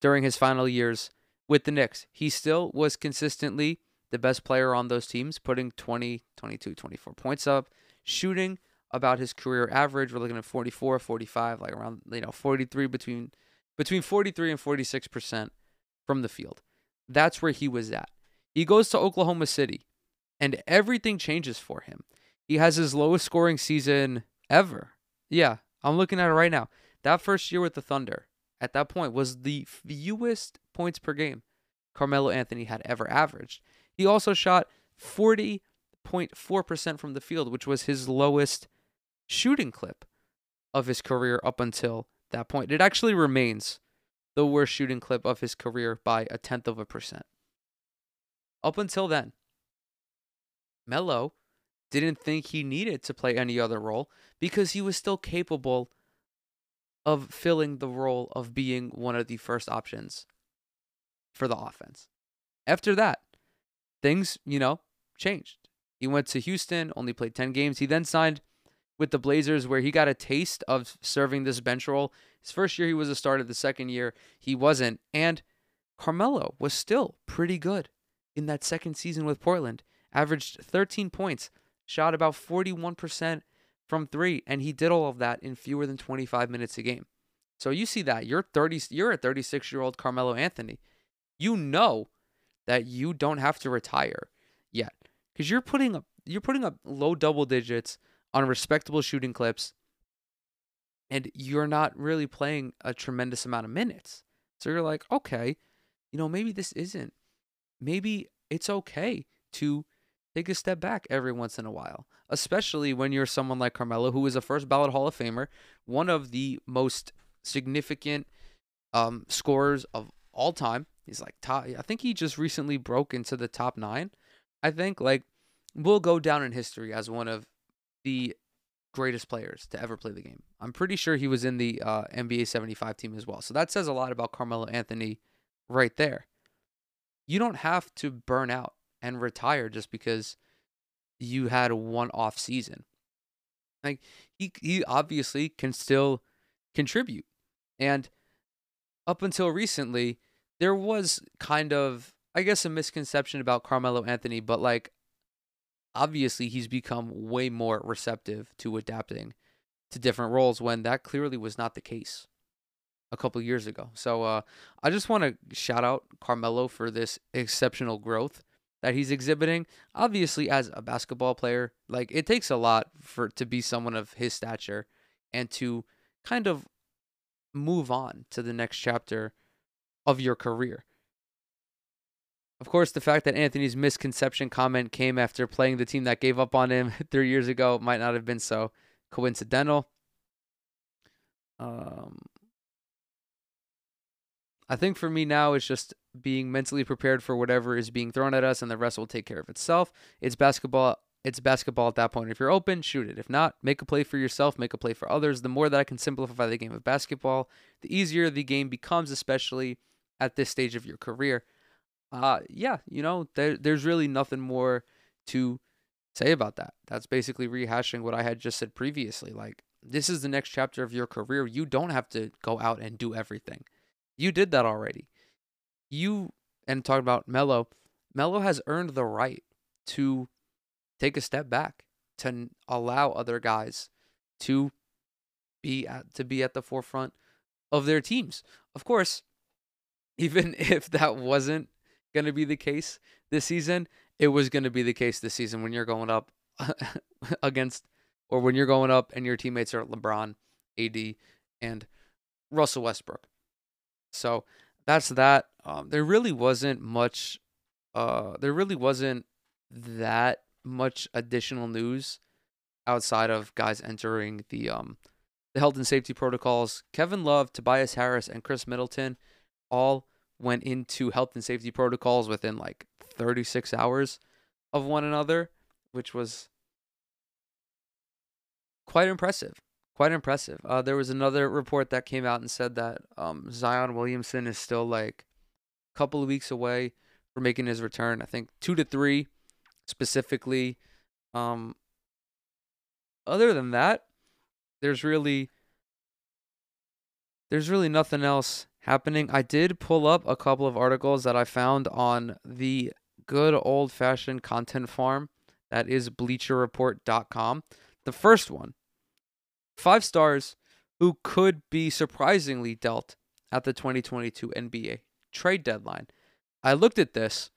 during his final years with the Knicks. He still was consistently the best player on those teams, putting 20, 22, 24 points up, shooting about his career average. We're looking at 44, 45, like around, you know, 43 between between 43 and 46% from the field. That's where he was at. He goes to Oklahoma City and everything changes for him. He has his lowest scoring season ever. Yeah, I'm looking at it right now. That first year with the Thunder, at that point, was the fewest points per game Carmelo Anthony had ever averaged. He also shot 40.4% from the field, which was his lowest shooting clip of his career up until that point. It actually remains the worst shooting clip of his career by a tenth of a percent. Up until then, Melo didn't think he needed to play any other role because he was still capable of filling the role of being one of the first options for the offense. After that, things, you know, changed. He went to Houston, only played 10 games. He then signed with the Blazers where he got a taste of serving this bench role. His first year he was a starter, the second year he wasn't. And Carmelo was still pretty good in that second season with Portland. Averaged 13 points, shot about 41% from 3 and he did all of that in fewer than 25 minutes a game. So you see that you're 30 you're a 36-year-old Carmelo Anthony. You know that you don't have to retire yet cuz you're putting up you're putting up low double digits on respectable shooting clips and you're not really playing a tremendous amount of minutes. So you're like, okay, you know, maybe this isn't. Maybe it's okay to take a step back every once in a while, especially when you're someone like Carmelo, who is a first ballot Hall of Famer, one of the most significant um, scorers of all time. He's like top. I think he just recently broke into the top nine. I think like will go down in history as one of the greatest players to ever play the game. I'm pretty sure he was in the uh, NBA 75 team as well. So that says a lot about Carmelo Anthony right there. You don't have to burn out and retire just because you had one off season. Like he he obviously can still contribute. And up until recently, there was kind of I guess a misconception about Carmelo Anthony, but like obviously he's become way more receptive to adapting to different roles when that clearly was not the case a couple years ago. So uh, I just want to shout out Carmelo for this exceptional growth that he's exhibiting. Obviously, as a basketball player, like it takes a lot for to be someone of his stature and to kind of move on to the next chapter of your career. Of course, the fact that Anthony's misconception comment came after playing the team that gave up on him three years ago might not have been so coincidental. Um, I think for me now, it's just being mentally prepared for whatever is being thrown at us, and the rest will take care of itself. It's basketball. It's basketball at that point. If you're open, shoot it. If not, make a play for yourself, make a play for others. The more that I can simplify the game of basketball, the easier the game becomes, especially at this stage of your career. Uh, yeah, you know, there, there's really nothing more to say about that. That's basically rehashing what I had just said previously. Like, this is the next chapter of your career. You don't have to go out and do everything. You did that already. You and talk about Melo. Melo has earned the right to take a step back to allow other guys to be at to be at the forefront of their teams. Of course, even if that wasn't going to be the case this season, it was going to be the case this season when you're going up against or when you're going up and your teammates are LeBron, AD, and Russell Westbrook. So that's that. Um, there really wasn't much. Uh, there really wasn't that much additional news outside of guys entering the um the health and safety protocols. Kevin Love, Tobias Harris, and Khris Middleton all went into health and safety protocols within like 36 hours of one another, which was quite impressive. Quite impressive. Uh, there was another report that came out and said that um, Zion Williamson is still like a couple of weeks away from making his return. I think two to three, specifically. Um, other than that, there's really there's really nothing else happening. I did pull up a couple of articles that I found on the good old fashioned content farm that is bleacherreport.com. The first one five stars who could be surprisingly dealt at the 2022 NBA trade deadline. I looked at this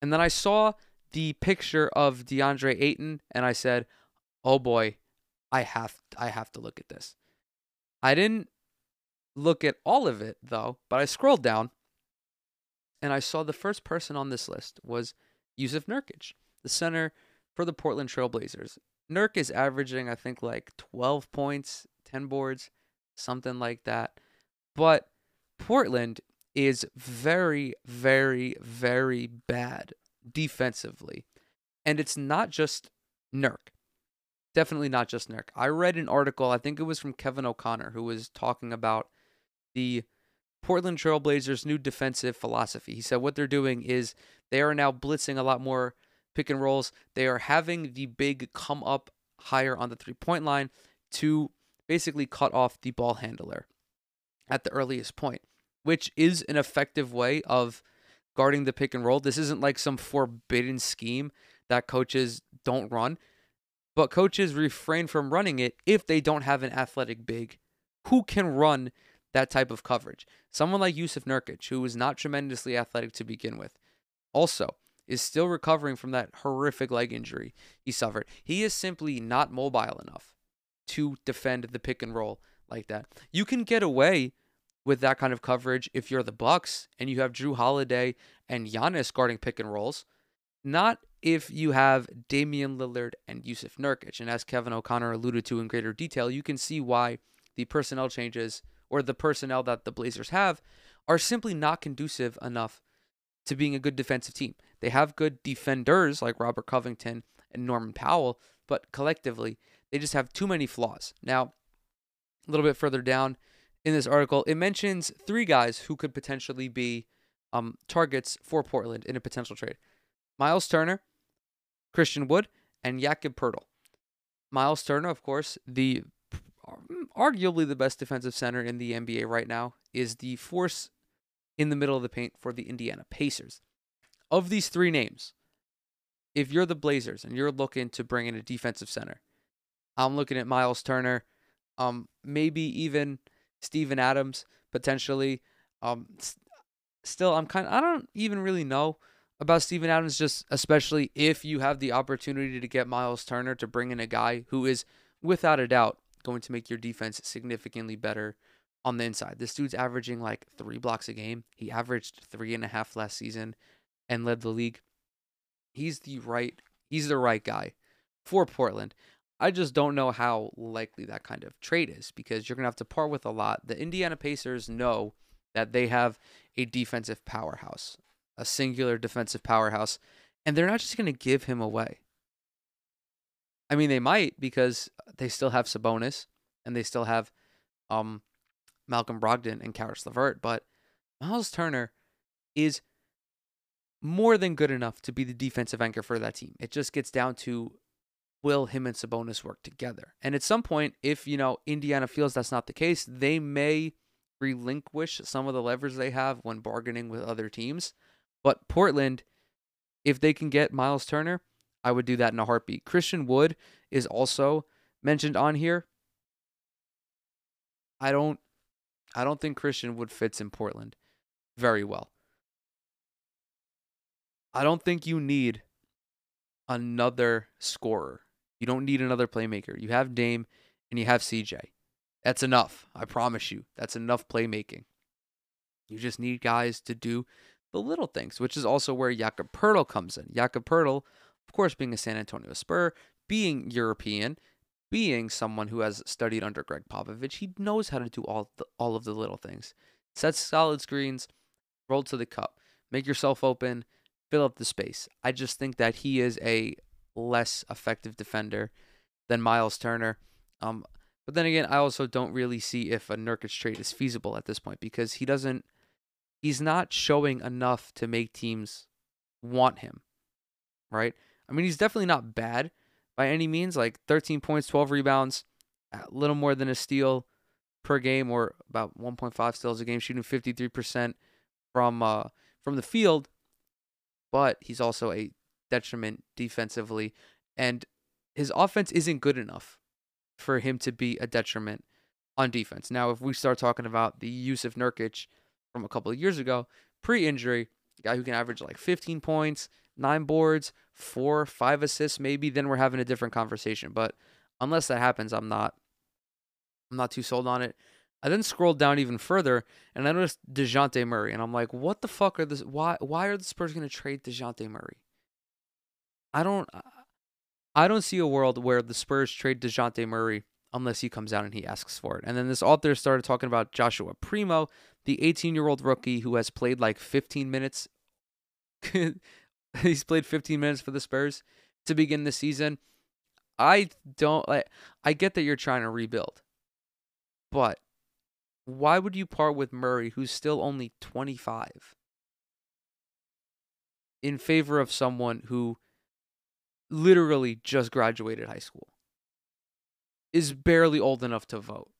and then I saw the picture of DeAndre Ayton and I said, "Oh boy, I have I have to look at this." I didn't look at all of it though, but I scrolled down and I saw the first person on this list was Jusuf Nurkic, the center for the Portland Trailblazers. Nurk is averaging, I think, like 12 points, 10 boards, something like that. But Portland is very, very, very bad defensively. And it's not just Nurk. Definitely not just Nurk. I read an article, I think it was from Kevin O'Connor, who was talking about the Portland Trailblazers' new defensive philosophy. He said what they're doing is they are now blitzing a lot more pick and rolls. They are having the big come up higher on the three point line to basically cut off the ball handler at the earliest point, which is an effective way of guarding the pick and roll. This isn't like some forbidden scheme that coaches don't run, but coaches refrain from running it if they don't have an athletic big who can run that type of coverage. Someone like Jusuf Nurkic, who was not tremendously athletic to begin with, also is still recovering from that horrific leg injury he suffered. He is simply not mobile enough to defend the pick and roll like that. You can get away with that kind of coverage if you're the Bucks and you have Jrue Holiday and Giannis guarding pick and rolls. Not if you have Damian Lillard and Jusuf Nurkic. And as Kevin O'Connor alluded to in greater detail, you can see why the personnel changes or the personnel that the Blazers have are simply not conducive enough to being a good defensive team. They have good defenders like Robert Covington and Norman Powell, but collectively, they just have too many flaws. Now, a little bit further down in this article, it mentions three guys who could potentially be um, targets for Portland in a potential trade Miles Turner, Christian Wood, and Jakob Poeltl. Miles Turner, of course, the arguably the best defensive center in the NBA right now, is the force in the middle of the paint for the Indiana Pacers. Of these three names, if you're the Blazers and you're looking to bring in a defensive center, I'm looking at Miles Turner, um, maybe even Steven Adams potentially. Um, still, I'm kind of I don't even really know about Steven Adams, just especially if you have the opportunity to get Miles Turner to bring in a guy who is without a doubt going to make your defense significantly better on the inside. This dude's averaging like three blocks a game. He averaged three and a half last season and led the league. He's the right he's the right guy for Portland. I just don't know how likely that kind of trade is because you're to have to part with a lot. The Indiana Pacers know that they have a defensive powerhouse, a singular defensive powerhouse, and they're not just to give him away. I mean, they might because they still have Sabonis and they still have um, Malcolm Brogdon and Caris LeVert, but Miles Turner is more than good enough to be the defensive anchor for that team. It just gets down to will him and Sabonis work together? And at some point, if you know Indiana feels that's not the case, they may relinquish some of the levers they have when bargaining with other teams. But Portland, if they can get Miles Turner, I would do that in a heartbeat. Christian Wood is also mentioned on here. I don't I don't think Christian Wood fits in Portland very well. I don't think you need another scorer. You don't need another playmaker. You have Dame and you have CJ. That's enough. I promise you. That's enough playmaking. You just need guys to do the little things, which is also where Jakob Poeltl comes in. Jakob Poeltl, of course, being a San Antonio Spur, being European, being someone who has studied under Gregg Popovich, he knows how to do all the, all of the little things. Set solid screens, roll to the cup, make yourself open, fill up the space. I just think that he is a less effective defender than Miles Turner. Um, but then again, I also don't really see if a Nurkic trade is feasible at this point because he doesn't, he's not showing enough to make teams want him, right? I mean, he's definitely not bad by any means. Like 13 points, 12 rebounds, a little more than a steal per game, or about 1.5 steals a game, shooting 53% from uh, from the field but he's also a detriment defensively. And his offense isn't good enough for him to be a detriment on defense. Now, if we start talking about the Jusuf Nurkic from a couple of years ago, pre injury, guy who can average like 15 points, nine boards, four, five assists, maybe, then we're having a different conversation. But unless that happens, I'm not I'm not too sold on it. I then scrolled down even further and I noticed Dejounte Murray. And I'm like, what the fuck are this? Why, why are the Spurs going to trade Dejounte Murray? I don't, I don't see a world where the Spurs trade Dejounte Murray unless he comes out and he asks for it. And then this author started talking about Joshua Primo, the 18 year old rookie who has played like 15 minutes. He's played 15 minutes for the Spurs to begin the season. I don't like, I get that you're trying to rebuild, but why would you part with Murray, who's still only 25, in favor of someone who literally just graduated high school, is barely old enough to vote?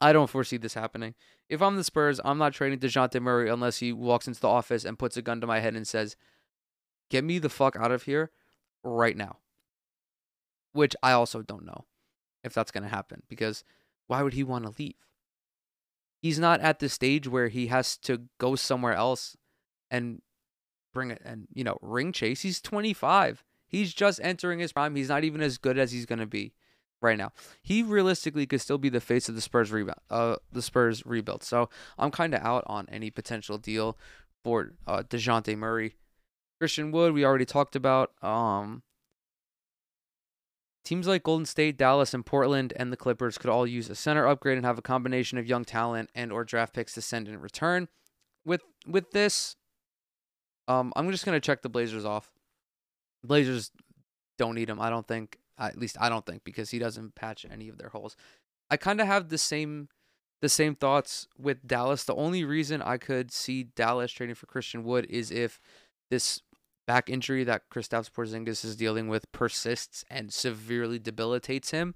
I don't foresee this happening. If I'm the Spurs, I'm not trading Dejounte Murray unless he walks into the office and puts a gun to my head and says, Get me the fuck out of here right now. Which I also don't know if that's going to happen because why would he want to leave? He's not at the stage where he has to go somewhere else and bring it and, you know, ring chase. He's 25. He's just entering his prime. He's not even as good as he's going to be right now. He realistically could still be the face of the Spurs rebound, uh, the Spurs rebuild. So I'm kind of out on any potential deal for uh, Dejounte Murray, Christian Wood. We already talked about. Um, Teams like Golden State, Dallas, and Portland and the Clippers could all use a center upgrade and have a combination of young talent and or draft picks to send in return. With with this, um, I'm just gonna check the Blazers off. Blazers don't need him. I don't think. At least I don't think because he doesn't patch any of their holes. I kind of have the same the same thoughts with Dallas. The only reason I could see Dallas trading for Christian Wood is if this back injury that Kristaps Porzingis is dealing with persists and severely debilitates him.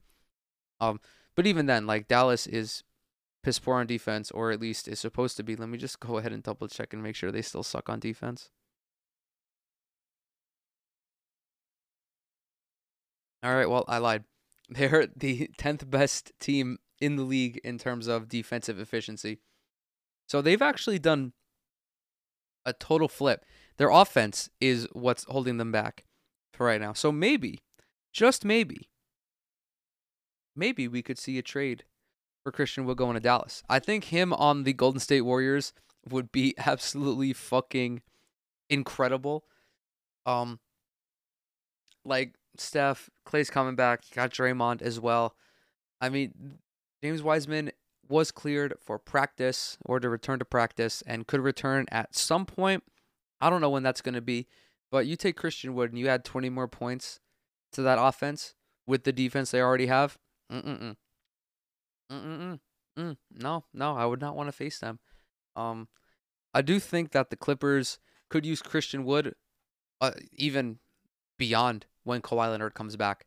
Um, but even then, like Dallas is piss poor on defense, or at least is supposed to be. Let me just go ahead and double check and make sure they still suck on defense. All right, well, I lied. They're the 10th best team in the league in terms of defensive efficiency. So they've actually done a total flip. Their offense is what's holding them back for right now. So maybe, just maybe, maybe we could see a trade for Christian Wood going to Dallas. I think him on the Golden State Warriors would be absolutely fucking incredible. Um like Steph, Clay's coming back. Got Draymond as well. I mean, James Wiseman was cleared for practice or to return to practice and could return at some point. I don't know when that's going to be, but you take Christian Wood and you add 20 more points to that offense with the defense they already have. Mm-mm-mm. Mm-mm-mm. Mm. No, no, I would not want to face them. Um, I do think that the Clippers could use Christian Wood uh, even beyond when Kawhi Leonard comes back.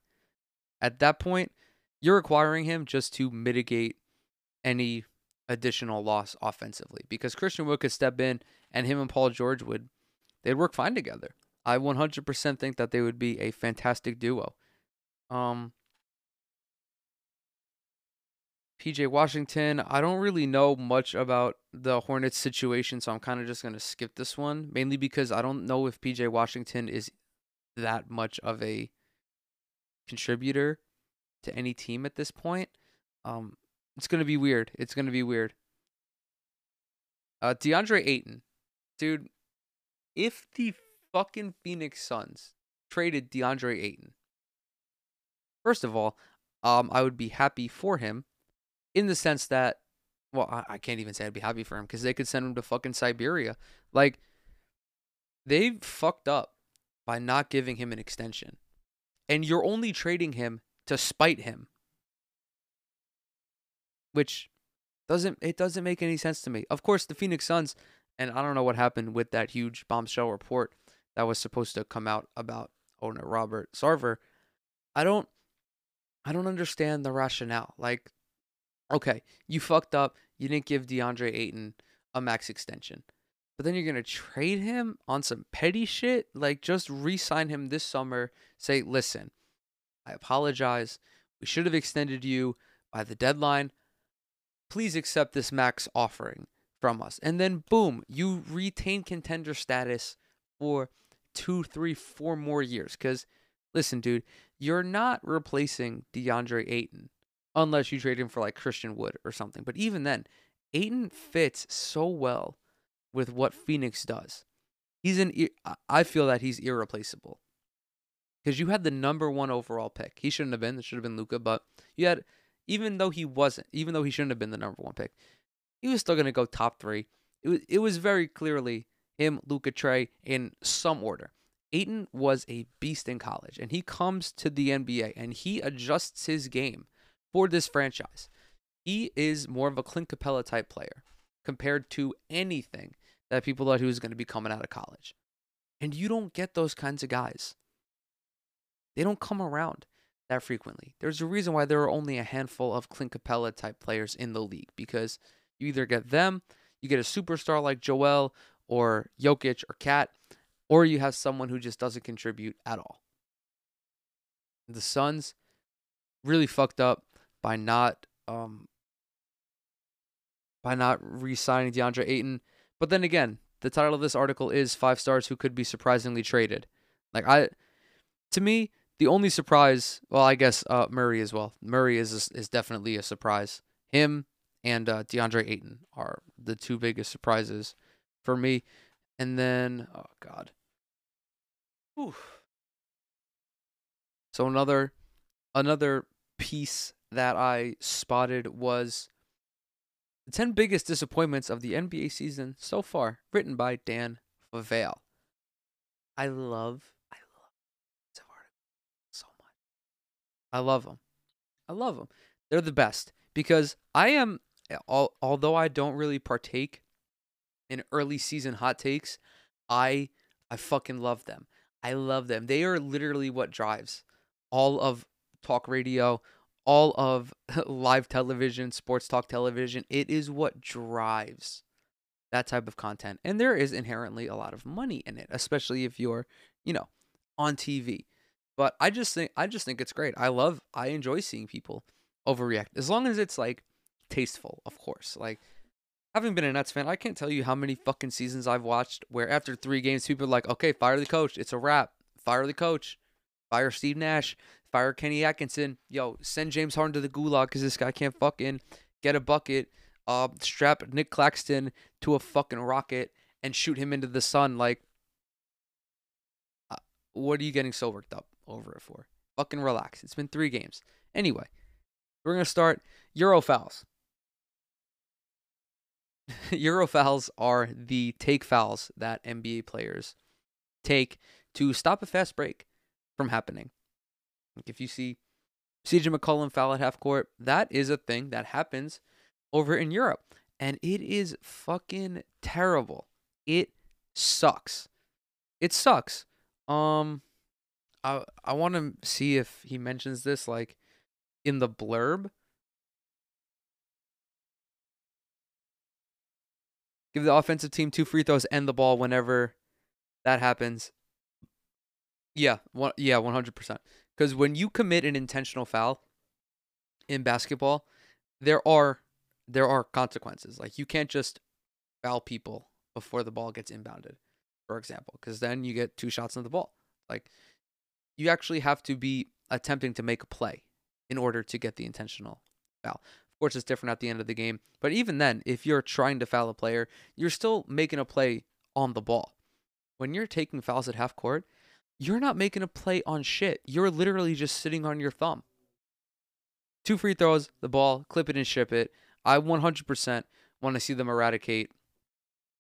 At that point, you're acquiring him just to mitigate any additional loss offensively because Christian Wood could step in and him and Paul George would they'd work fine together. I 100% think that they would be a fantastic duo. Um PJ Washington, I don't really know much about the Hornets situation, so I'm kind of just going to skip this one, mainly because I don't know if PJ Washington is that much of a contributor to any team at this point. Um, it's gonna be weird. It's gonna be weird. Uh, DeAndre Ayton, dude. If the fucking Phoenix Suns traded DeAndre Ayton, first of all, um, I would be happy for him, in the sense that, well, I, I can't even say I'd be happy for him because they could send him to fucking Siberia. Like, they fucked up by not giving him an extension. And you're only trading him to spite him. Which doesn't it doesn't make any sense to me. Of course, the Phoenix Suns and I don't know what happened with that huge bombshell report that was supposed to come out about owner Robert Sarver. I don't I don't understand the rationale. Like okay, you fucked up. You didn't give DeAndre Ayton a max extension but then you're going to trade him on some petty shit? Like, just re sign him this summer. Say, listen, I apologize. We should have extended you by the deadline. Please accept this max offering from us. And then, boom, you retain contender status for two, three, four more years. Because, listen, dude, you're not replacing DeAndre Ayton unless you trade him for like Christian Wood or something. But even then, Ayton fits so well with what Phoenix does. He's an I feel that he's irreplaceable. Cuz you had the number 1 overall pick. He shouldn't have been. It should have been Luka, but you had even though he wasn't, even though he shouldn't have been the number 1 pick, he was still going to go top 3. It was it was very clearly him, Luka Trae in some order. Ayton was a beast in college and he comes to the NBA and he adjusts his game for this franchise. He is more of a Clint Capela type player compared to anything that people thought he was going to be coming out of college. And you don't get those kinds of guys. They don't come around that frequently. There's a reason why there are only a handful of Clint Capela type players in the league because you either get them, you get a superstar like Joel or Jokic or Cat, or you have someone who just doesn't contribute at all. The Suns really fucked up by not um, by not re-signing DeAndre Ayton. But then again, the title of this article is five stars who could be surprisingly traded. Like I, to me, the only surprise, well, I guess uh, Murray as well. Murray is is definitely a surprise. Him and uh, DeAndre Ayton are the two biggest surprises for me. And then, oh god, so another another piece that I spotted was the 10 biggest disappointments of the NBA season so far, written by Dan Favale. I love, I love this article so much. I love them. I love them. They're the best because I am, although I don't really partake in early season hot takes, I, I fucking love them. I love them. They are literally what drives all of talk radio, all of live television, sports talk television. It is what drives that type of content. And there is inherently a lot of money in it, especially if you're, you know, on TV. But I just think I just think it's great. I love I enjoy seeing people overreact. As long as it's like tasteful, of course. Like having been a Nets fan, I can't tell you how many fucking seasons I've watched where after three games people are like, okay, fire the coach. It's a wrap. Fire the coach. Fire Steve Nash. Fire Kenny Atkinson. Yo, send James Harden to the gulag because this guy can't fucking get a bucket. Uh, strap Nic Claxton to a fucking rocket and shoot him into the sun. Like, uh, what are you getting so worked up over it for? Fucking relax. It's been three games. Anyway, we're gonna start Euro fouls. Euro fouls are the take fouls that NBA players take to stop a fast break from happening. Like if you see CJ McCollum foul at half court, that is a thing that happens over in Europe. And it is fucking terrible. It sucks. It sucks. Um I I want to see if he mentions this like in the blurb. Give the offensive team two free throws and the ball whenever that happens. Yeah, one, yeah, 100%. Cuz when you commit an intentional foul in basketball, there are there are consequences. Like you can't just foul people before the ball gets inbounded, for example, because then you get two shots on the ball. Like you actually have to be attempting to make a play in order to get the intentional foul. Of course, it's different at the end of the game, but even then, if you're trying to foul a player, you're still making a play on the ball. When you're taking fouls at half court, you're not making a play on shit. You're literally just sitting on your thumb. Two free throws, the ball, clip it and ship it. I 100% want to see them eradicate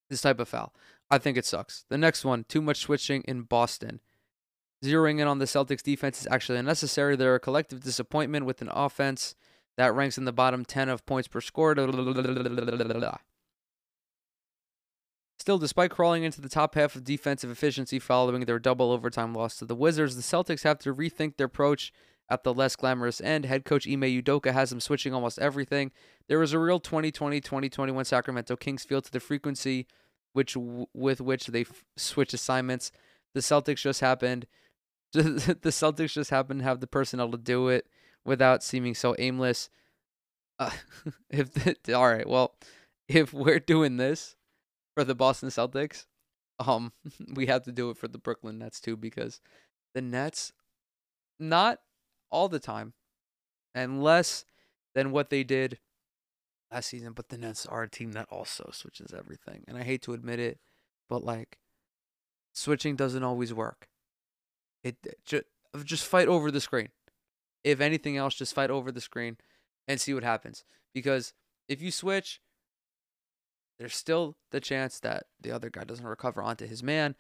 this type of foul. I think it sucks. The next one, too much switching in Boston. Zeroing in on the Celtics defense is actually unnecessary. They're a collective disappointment with an offense that ranks in the bottom 10 of points per score. Still, despite crawling into the top half of defensive efficiency following their double overtime loss to the Wizards, the Celtics have to rethink their approach at the less glamorous end. Head coach Ime Udoka has them switching almost everything. There was a real 2020 2021 Sacramento Kings feel to the frequency which with which they f- switch assignments. The Celtics just happened. the Celtics just happened to have the personnel to do it without seeming so aimless. Uh, if the, all right, well, if we're doing this for the Boston Celtics, um, we have to do it for the Brooklyn Nets too because the Nets, not all the time, and less than what they did last season, but the Nets are a team that also switches everything. And I hate to admit it, but like switching doesn't always work. It just just fight over the screen. If anything else, just fight over the screen and see what happens. Because if you switch, there's still the chance that the other guy doesn't recover onto his man,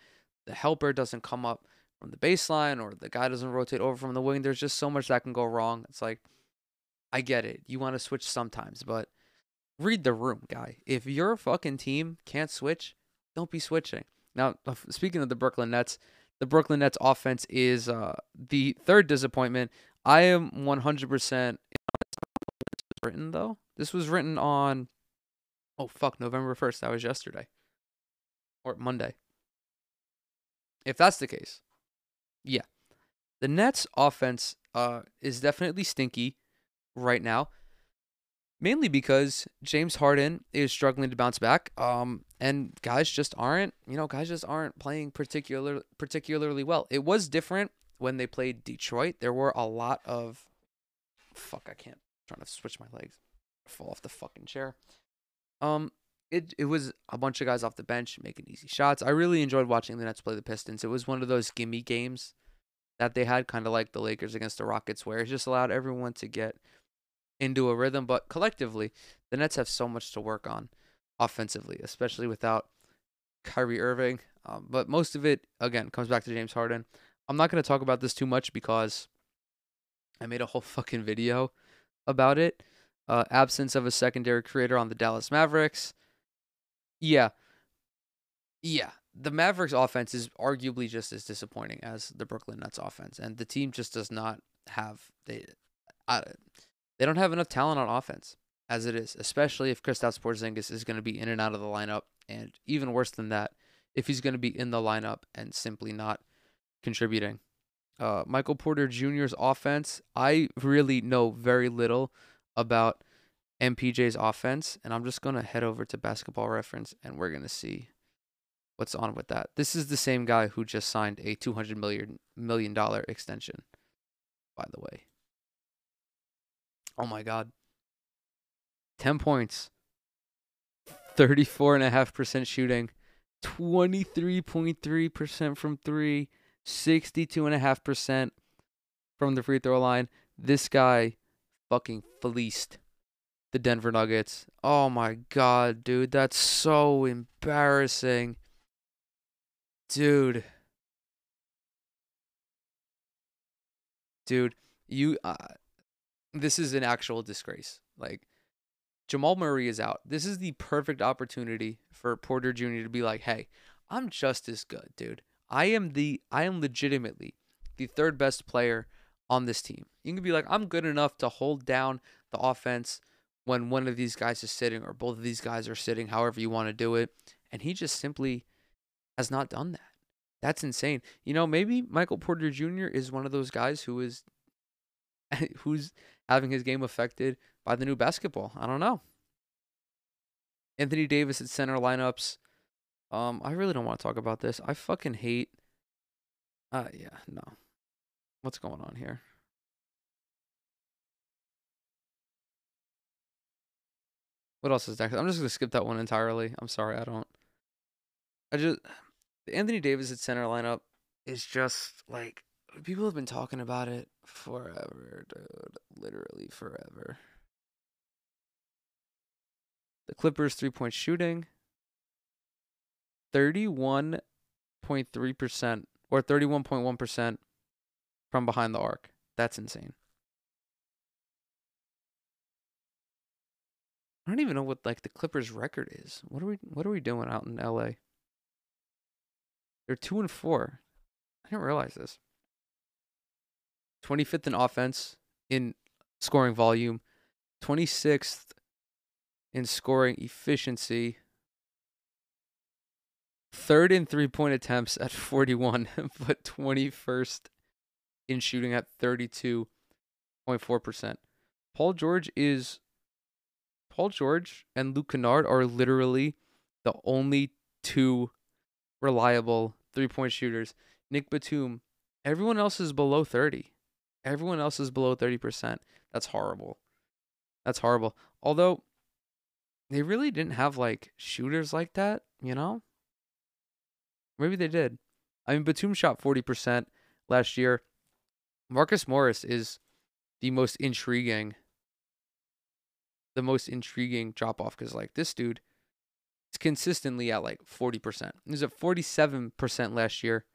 the helper doesn't come up from the baseline, or the guy doesn't rotate over from the wing. There's just so much that can go wrong. It's like, I get it. You want to switch sometimes, but read the room, guy. If your fucking team can't switch, don't be switching. Now, speaking of the Brooklyn Nets, the Brooklyn Nets offense is uh, the third disappointment. I am 100% written though. This was written on oh fuck, November 1st. That was yesterday. Or Monday. If that's the case. Yeah. The Nets offense uh is definitely stinky right now mainly because James Harden is struggling to bounce back. Um, and guys just aren't, you know, guys just aren't playing particular particularly well. It was different when they played Detroit. There were a lot of, fuck, I can't. I'm trying to switch my legs, fall off the fucking chair. Um, it it was a bunch of guys off the bench making easy shots. I really enjoyed watching the Nets play the Pistons. It was one of those gimme games that they had, kind of like the Lakers against the Rockets, where it just allowed everyone to get into a rhythm. But collectively, the Nets have so much to work on offensively, especially without Kyrie Irving. Um, but most of it, again, comes back to James Harden. I'm not going to talk about this too much because I made a whole fucking video about it. Uh, absence of a secondary creator on the Dallas Mavericks. Yeah. Yeah. The Mavericks offense is arguably just as disappointing as the Brooklyn Nets offense. And the team just does not have they I, they don't have enough talent on offense as it is, especially if Kristaps Porzingis is going to be in and out of the lineup, and even worse than that, if he's going to be in the lineup and simply not contributing. Uh, Michael Porter Jr.'s offense, I really know very little about MPJ's offense, and I'm just going to head over to Basketball Reference and we're going to see what's on with that. This is the same guy who just signed a $200 million, million dollar extension, by the way. Oh my God. 10 points, 34.5% shooting, 23.3% from three, 62.5% from the free throw line. This guy fucking fleeced the Denver Nuggets. Oh my god, dude, that's so embarrassing. Dude. Dude, you uh, this is an actual disgrace. Like Jamal Murray is out. This is the perfect opportunity for Porter Jr. to be like, "Hey, I'm just as good, dude. I am the I am legitimately the third best player on this team. You can be like, I'm good enough to hold down the offense when one of these guys is sitting or both of these guys are sitting, however you want to do it. And he just simply has not done that. That's insane. You know, maybe Michael Porter Jr. is one of those guys who is who's having his game affected by the new basketball. I don't know. Anthony Davis at center lineups. Um, I really don't want to talk about this. I fucking hate. Uh, yeah, no. What's going on here? What else is next? I'm just gonna skip that one entirely. I'm sorry, I don't. I just the Anthony Davis at center lineup is just like people have been talking about it forever, dude. Literally forever. The Clippers three point shooting. 31.3% or 31.1% from behind the arc. That's insane. I don't even know what like the Clippers record is. What are we what are we doing out in LA? They're 2 and 4. I didn't realize this. 25th in offense in scoring volume, 26th in scoring efficiency, third in three point attempts at 41, but 21st in shooting at 32.4%. Paul George is Paul George and Luke Kennard are literally the only two reliable three point shooters. Nick Batum, everyone else is below 30. Everyone else is below 30%. That's horrible. That's horrible. Although they really didn't have like shooters like that, you know? Maybe they did. I mean, Batum shot 40% last year. Marcus Morris is the most intriguing, the most intriguing drop off because, like, this dude is consistently at like 40%. He was at 47% last year,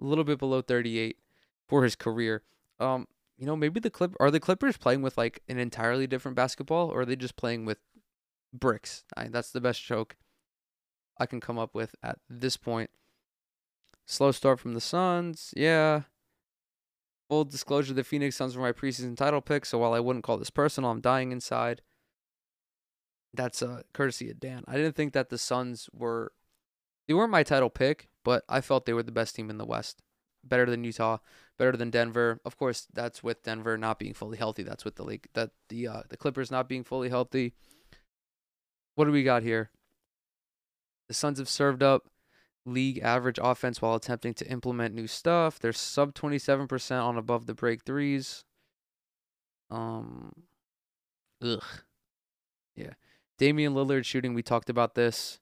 a little bit below 38 for his career. Um, you know, maybe the clip are the Clippers playing with like an entirely different basketball, or are they just playing with bricks? I, that's the best joke I can come up with at this point. Slow start from the Suns. Yeah. Full disclosure the Phoenix Suns were my preseason title pick, so while I wouldn't call this personal, I'm dying inside. That's uh, courtesy of Dan. I didn't think that the Suns were. They weren't my title pick, but I felt they were the best team in the West. Better than Utah, better than Denver. Of course, that's with Denver not being fully healthy. That's with the league. That the uh, the Clippers not being fully healthy. What do we got here? The Suns have served up league average offense while attempting to implement new stuff. They're sub 27% on above the break threes. Um, ugh. Yeah. Damian Lillard shooting, we talked about this.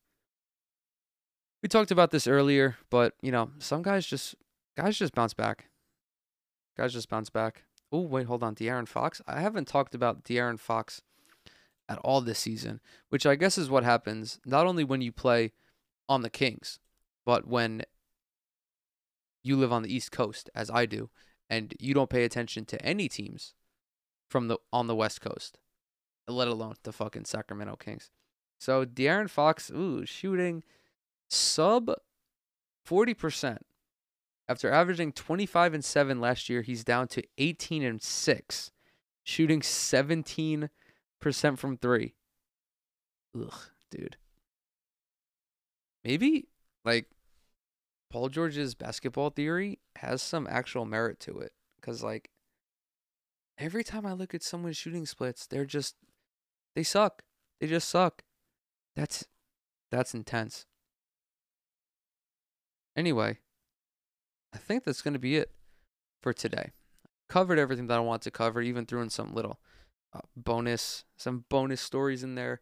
We talked about this earlier, but you know, some guys just guys just bounce back. Guys just bounce back. Oh, wait, hold on. De'Aaron Fox. I haven't talked about De'Aaron Fox at all this season, which I guess is what happens not only when you play on the Kings, but when you live on the East Coast, as I do, and you don't pay attention to any teams from the on the West Coast, let alone the fucking Sacramento Kings. So De'Aaron Fox, ooh, shooting sub forty percent. After averaging twenty five and seven last year, he's down to eighteen and six, shooting seventeen percent from three. Ugh, dude. Maybe like Paul George's basketball theory has some actual merit to it. Cause like every time I look at someone's shooting splits, they're just they suck. They just suck. That's that's intense. Anyway, I think that's gonna be it for today. Covered everything that I want to cover, even threw in some little uh, bonus, some bonus stories in there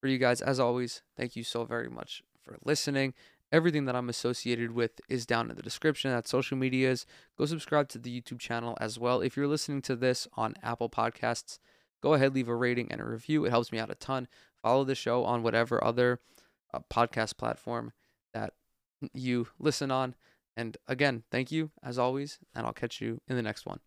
for you guys. As always, thank you so very much for listening Everything that I'm associated with is down in the description. That's social medias. Go subscribe to the YouTube channel as well. If you're listening to this on Apple Podcasts, go ahead, leave a rating and a review. It helps me out a ton. Follow the show on whatever other uh, podcast platform that you listen on. And again, thank you as always, and I'll catch you in the next one.